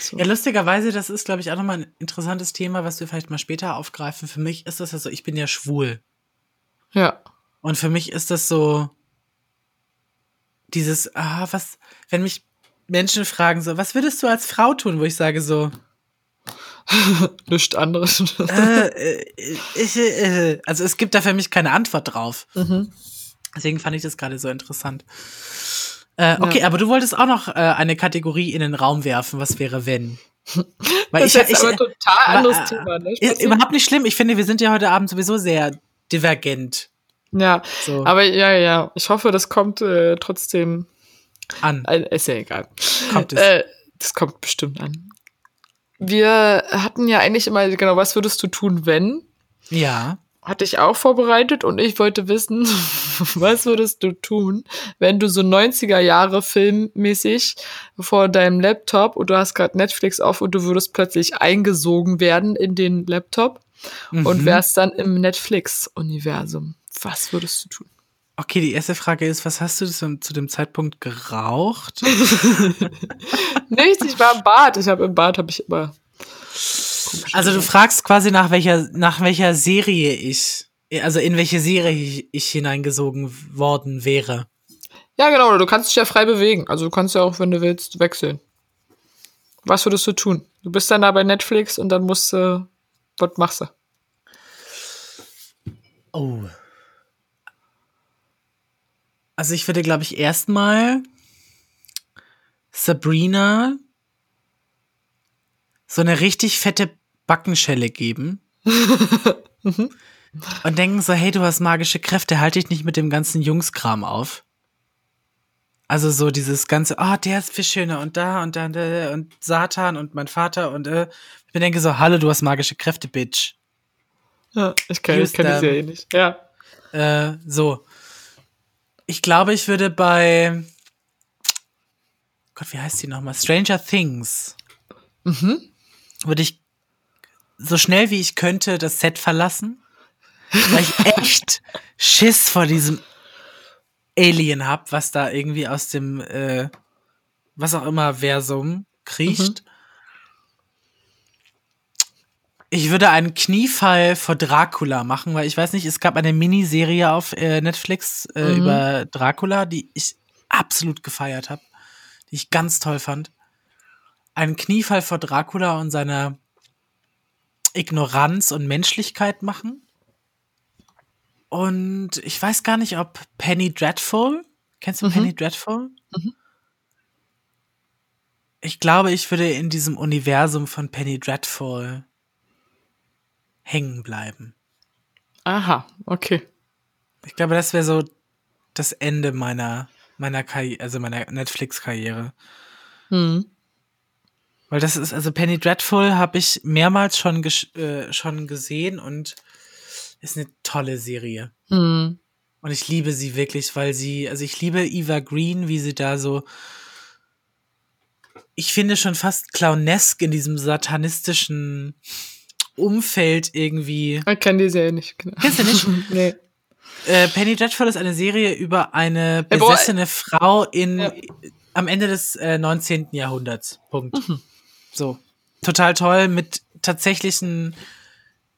S2: So.
S1: Ja, lustigerweise, das ist, glaube ich, auch nochmal ein interessantes Thema, was wir vielleicht mal später aufgreifen. Für mich ist das ja so, ich bin ja schwul.
S2: Ja.
S1: Und für mich ist das so dieses, ah, was, wenn mich Menschen fragen so, was würdest du als Frau tun, wo ich sage so,
S2: Nichts anderes.
S1: äh, äh, ich, äh, also es gibt da für mich keine Antwort drauf.
S2: mhm.
S1: Deswegen fand ich das gerade so interessant. Äh, okay, aber du wolltest auch noch äh, eine Kategorie in den Raum werfen. Was wäre, wenn? Weil
S2: Das ist jetzt aber total
S1: aber,
S2: anderes
S1: äh,
S2: Thema. Ne?
S1: ist überhaupt nicht schlimm. Ich finde, wir sind ja heute Abend sowieso sehr divergent
S2: Ja,
S1: so
S2: aber ja, ja, ich hoffe, das kommt trotzdem.
S1: An.
S2: Äh, ist ja egal.
S1: Kommt es.
S2: Äh, das kommt bestimmt an. Wir hatten ja eigentlich immer, genau, was würdest du tun, wenn?
S1: Ja.
S2: Hatte ich auch vorbereitet und ich wollte wissen, was würdest du tun, wenn du so 90er Jahre filmmäßig vor deinem Laptop und du hast gerade Netflix auf und du würdest plötzlich eingesogen werden in den Laptop und
S1: Mhm.
S2: wärst dann im Netflix-Universum. Was würdest du tun?
S1: Okay, die erste Frage ist, was hast du zu, zu dem Zeitpunkt geraucht?
S2: Nichts, ich war im Bad. Ich habe im Bad habe ich immer.
S1: Also du fragst quasi nach welcher nach welcher Serie ich also in welche Serie ich, ich hineingesogen worden wäre.
S2: Ja, genau, du kannst dich ja frei bewegen. Also du kannst ja auch, wenn du willst, wechseln. Was würdest du tun? Du bist dann da bei Netflix und dann musst du was machst du?
S1: Oh. Also ich würde, glaube ich, erstmal Sabrina so eine richtig fette Backenschelle geben. und denken so, hey, du hast magische Kräfte, halte dich nicht mit dem ganzen Jungskram auf. Also so dieses ganze, oh, der ist viel schöner und da und da und, da, und Satan und mein Vater und äh. ich denke so, hallo, du hast magische Kräfte, Bitch.
S2: Ja, ich kenne kenn die Serie nicht. Ja.
S1: Äh, so. Ich glaube, ich würde bei Gott, wie heißt die nochmal? Stranger Things. Mhm. Würde ich so schnell wie ich könnte das Set verlassen, weil ich echt Schiss vor diesem Alien hab, was da irgendwie aus dem, äh, was auch immer, Versum kriecht. Mhm. Ich würde einen Kniefall vor Dracula machen, weil ich weiß nicht, es gab eine Miniserie auf äh, Netflix äh, mhm. über Dracula, die ich absolut gefeiert habe, die ich ganz toll fand. Einen Kniefall vor Dracula und seiner Ignoranz und Menschlichkeit machen. Und ich weiß gar nicht, ob Penny Dreadful, kennst du mhm. Penny Dreadful? Mhm. Ich glaube, ich würde in diesem Universum von Penny Dreadful hängen bleiben.
S2: Aha, okay.
S1: Ich glaube, das wäre so das Ende meiner, meiner Karriere, also meiner Netflix-Karriere. Mhm. Weil das ist, also Penny Dreadful habe ich mehrmals schon, äh, schon gesehen und ist eine tolle Serie. Mhm. Und ich liebe sie wirklich, weil sie, also ich liebe Eva Green, wie sie da so, ich finde schon fast clownesk in diesem satanistischen Umfeld irgendwie.
S2: Ich kenne die Serie nicht.
S1: Genau. Kennst du nicht? nee. Äh, Penny Dreadful ist eine Serie über eine besessene Frau in, ja. am Ende des äh, 19. Jahrhunderts. Punkt. Mhm. So. Total toll mit tatsächlichen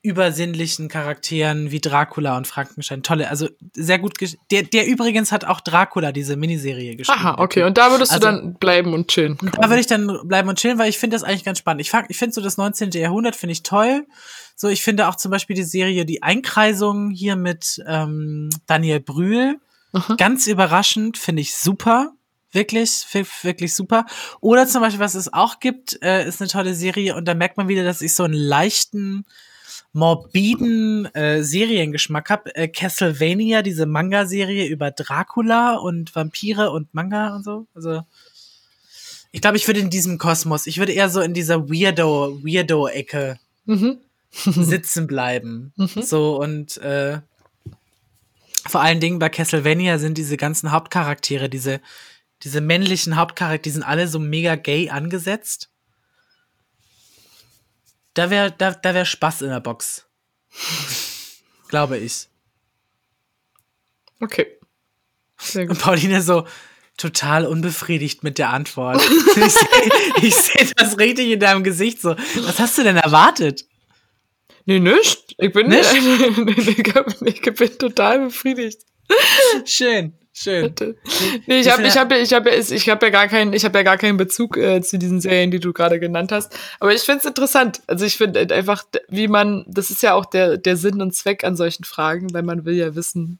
S1: übersinnlichen Charakteren wie Dracula und Frankenstein. Tolle, also sehr gut. Der, der übrigens hat auch Dracula, diese Miniserie geschrieben.
S2: Aha, okay. Und da würdest also, du dann bleiben und chillen.
S1: Da würde ich dann bleiben und chillen, weil ich finde das eigentlich ganz spannend. Ich, ich finde so das 19. Jahrhundert finde ich toll. So, ich finde auch zum Beispiel die Serie Die Einkreisung hier mit ähm, Daniel Brühl. Aha. Ganz überraschend, finde ich super. Wirklich, wirklich super. Oder zum Beispiel, was es auch gibt, äh, ist eine tolle Serie und da merkt man wieder, dass ich so einen leichten, morbiden äh, Seriengeschmack habe. Äh, Castlevania, diese Manga-Serie über Dracula und Vampire und Manga und so. Also ich glaube, ich würde in diesem Kosmos, ich würde eher so in dieser Weirdo, Weirdo-Ecke mhm. sitzen bleiben. Mhm. So und äh, vor allen Dingen bei Castlevania sind diese ganzen Hauptcharaktere, diese diese männlichen Hauptcharaktere, die sind alle so mega gay angesetzt. Da wäre da, da wär Spaß in der Box. Glaube ich.
S2: Okay.
S1: Sehr gut. Und Pauline so total unbefriedigt mit der Antwort. ich sehe seh das richtig in deinem Gesicht so. Was hast du denn erwartet?
S2: Nee, nicht. Ich bin, nicht? ich bin total befriedigt.
S1: Schön. Schön.
S2: Nee, ich habe ich hab, ich hab, ich hab ja gar keinen, ich habe ja gar keinen Bezug äh, zu diesen Serien, die du gerade genannt hast. Aber ich finde es interessant. Also ich finde einfach, wie man, das ist ja auch der, der Sinn und Zweck an solchen Fragen, weil man will ja wissen.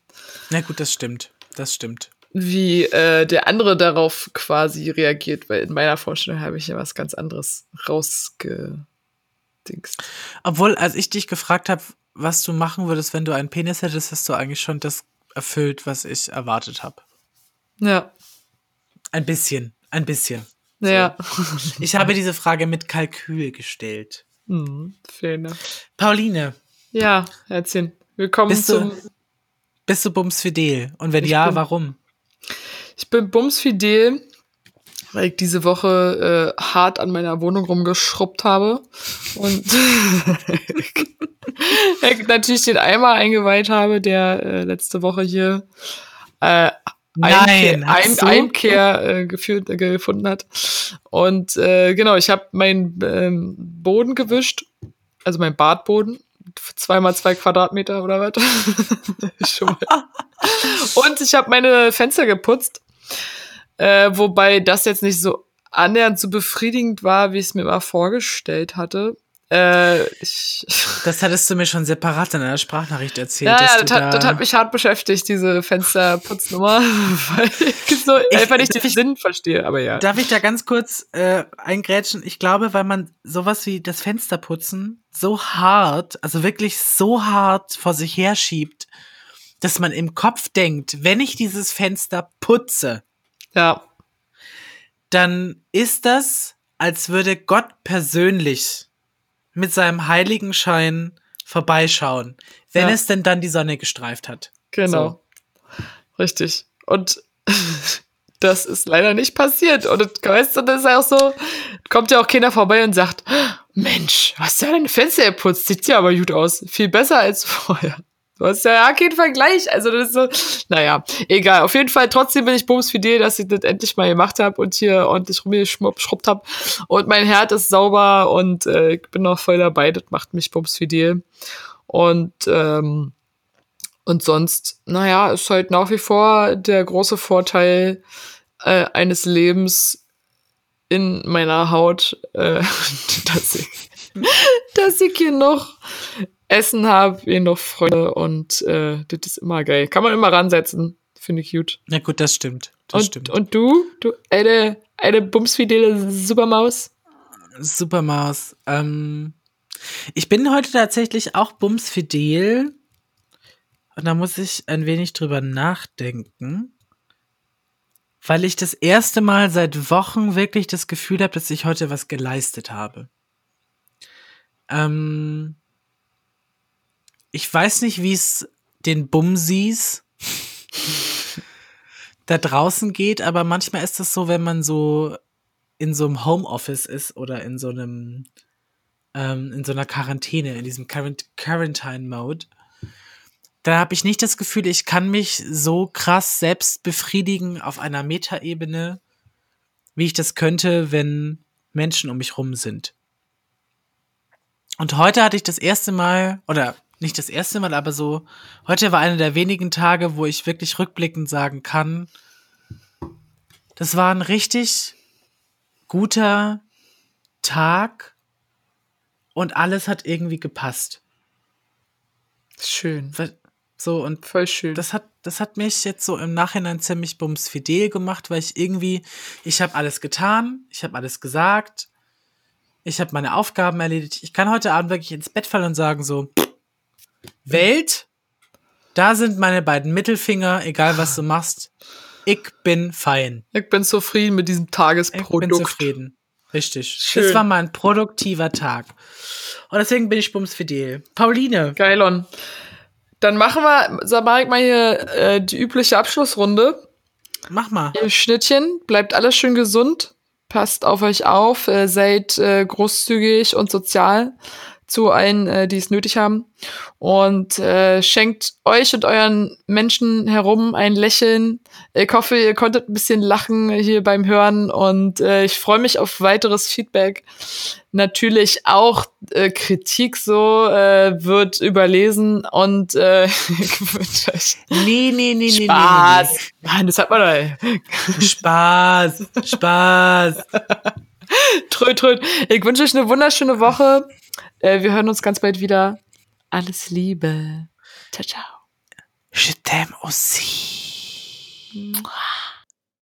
S1: Na gut, das stimmt. Das stimmt.
S2: Wie äh, der andere darauf quasi reagiert, weil in meiner Vorstellung habe ich ja was ganz anderes rausgedingst.
S1: Obwohl, als ich dich gefragt habe, was du machen würdest, wenn du einen Penis hättest, hast du eigentlich schon das erfüllt, was ich erwartet habe.
S2: Ja.
S1: Ein bisschen, ein bisschen.
S2: Ja.
S1: So. Ich habe diese Frage mit Kalkül gestellt.
S2: Mhm,
S1: Pauline.
S2: Ja, erzähl. Willkommen
S1: bist
S2: zum.
S1: Du, bist du bumsfidel? Und wenn ich ja, bin, warum?
S2: Ich bin bumsfidel, weil ich diese Woche äh, hart an meiner Wohnung rumgeschrubbt habe und natürlich den Eimer eingeweiht habe, der äh, letzte Woche hier äh,
S1: Nein,
S2: Einkehr, ein, Einkehr äh, geführt, äh, gefunden hat. Und äh, genau, ich habe meinen ähm, Boden gewischt, also mein Badboden, zweimal zwei Quadratmeter oder was. Schon mal. Und ich habe meine Fenster geputzt, äh, wobei das jetzt nicht so annähernd so befriedigend war, wie ich es mir mal vorgestellt hatte. Äh, ich,
S1: Das hattest du mir schon separat in einer Sprachnachricht erzählt.
S2: ja, ja, das hat, das hat mich hart beschäftigt, diese Fensterputznummer, weil ich so
S1: Ich-
S2: einfach nicht den
S1: ich-
S2: Sinn verstehe, aber ja.
S1: Darf ich da ganz kurz äh, eingrätschen? Ich glaube, weil man sowas wie das Fensterputzen so hart, also wirklich so hart vor sich herschiebt, dass man im Kopf denkt, wenn ich dieses Fenster putze,
S2: Ja,
S1: dann ist das, als würde Gott persönlich mit seinem Heiligenschein vorbeischauen, wenn
S2: Ja.
S1: es denn dann die Sonne gestreift hat.
S2: genau. Richtig. Und das ist leider nicht passiert. Und das, weißt du, das ist auch so, kommt ja auch keiner vorbei und sagt, Mensch, hast du ja deine Fenster geputzt, sieht ja aber gut aus. Viel besser als vorher. Du hast ja keinen Vergleich. Also das ist so, naja, egal. Auf jeden Fall, trotzdem bin ich bumsfidel, dass ich das endlich mal gemacht habe und hier ordentlich rumgeschrubbt habe. Und mein Herd ist sauber und äh, ich bin noch voll dabei. Das macht mich bumsfidel. Und ähm, und sonst, naja, ist halt nach wie vor der große Vorteil äh, eines Lebens in meiner Haut, äh, dass, ich, dass ich hier noch Essen habe, hier noch Freunde und äh, das ist immer geil. Kann man immer ransetzen, finde ich gut.
S1: Ja gut, das stimmt. Das
S2: Und,
S1: stimmt.
S2: und du, du eine, eine bumsfidele Supermaus?
S1: Supermaus. Ähm, ich bin heute tatsächlich auch bumsfidel. Und da muss ich ein wenig drüber nachdenken. Weil ich das erste Mal seit Wochen wirklich das Gefühl habe, dass ich heute was geleistet habe. Ähm, ich weiß nicht, wie es den Bumsis da draußen geht, aber manchmal ist es so, wenn man so in so einem Homeoffice ist oder in so einem ähm, in so einer Quarantäne, in diesem Quarant Quarantine-Mode, da habe ich nicht das Gefühl, ich kann mich so krass selbst befriedigen auf einer Metaebene, wie ich das könnte, wenn Menschen um mich rum sind. Und heute hatte ich das erste Mal, oder nicht das erste Mal, aber so, heute war einer der wenigen Tage, wo ich wirklich rückblickend sagen kann, das war ein richtig guter Tag und alles hat irgendwie gepasst.
S2: Schön.
S1: So, und
S2: Voll schön.
S1: das hat, das hat mich jetzt so im Nachhinein ziemlich bumsfidel gemacht, weil ich irgendwie, ich habe alles getan, ich habe alles gesagt, ich habe meine Aufgaben erledigt. Ich kann heute Abend wirklich ins Bett fallen und sagen so, Welt, da sind meine beiden Mittelfinger, egal was du machst, ich bin fein.
S2: ich bin zufrieden mit diesem
S1: Ich bin
S2: Tagesprodukt.
S1: zufrieden. Richtig.
S2: Schön.
S1: Das war mal ein produktiver Tag. Und deswegen bin ich bumsfidel. Pauline,
S2: Geilon. Dann machen wir, sag mal, ich mal hier äh, die übliche Abschlussrunde.
S1: mach mal.
S2: Ihr Schnittchen, bleibt alles schön gesund, passt auf euch auf, äh, seid äh, großzügig und sozial zu allen, äh, die es nötig haben. Und äh, schenkt euch und euren Menschen herum ein Lächeln. Ich hoffe, ihr konntet ein bisschen lachen hier beim Hören und äh, ich freue mich auf weiteres Feedback. Natürlich auch äh, Kritik so äh, wird überlesen und äh, ich wünsche euch
S1: Nee, nee, nee, nee, nee,
S2: Spaß.
S1: nee,
S2: Mann, das hat man doch.
S1: nee. Spaß. Spaß.
S2: Tröd, tröd. Ich wünsche euch eine wunderschöne Woche. Äh, wir hören uns ganz bald wieder. Alles Liebe. Ciao, ciao.
S1: Je t'aime aussi.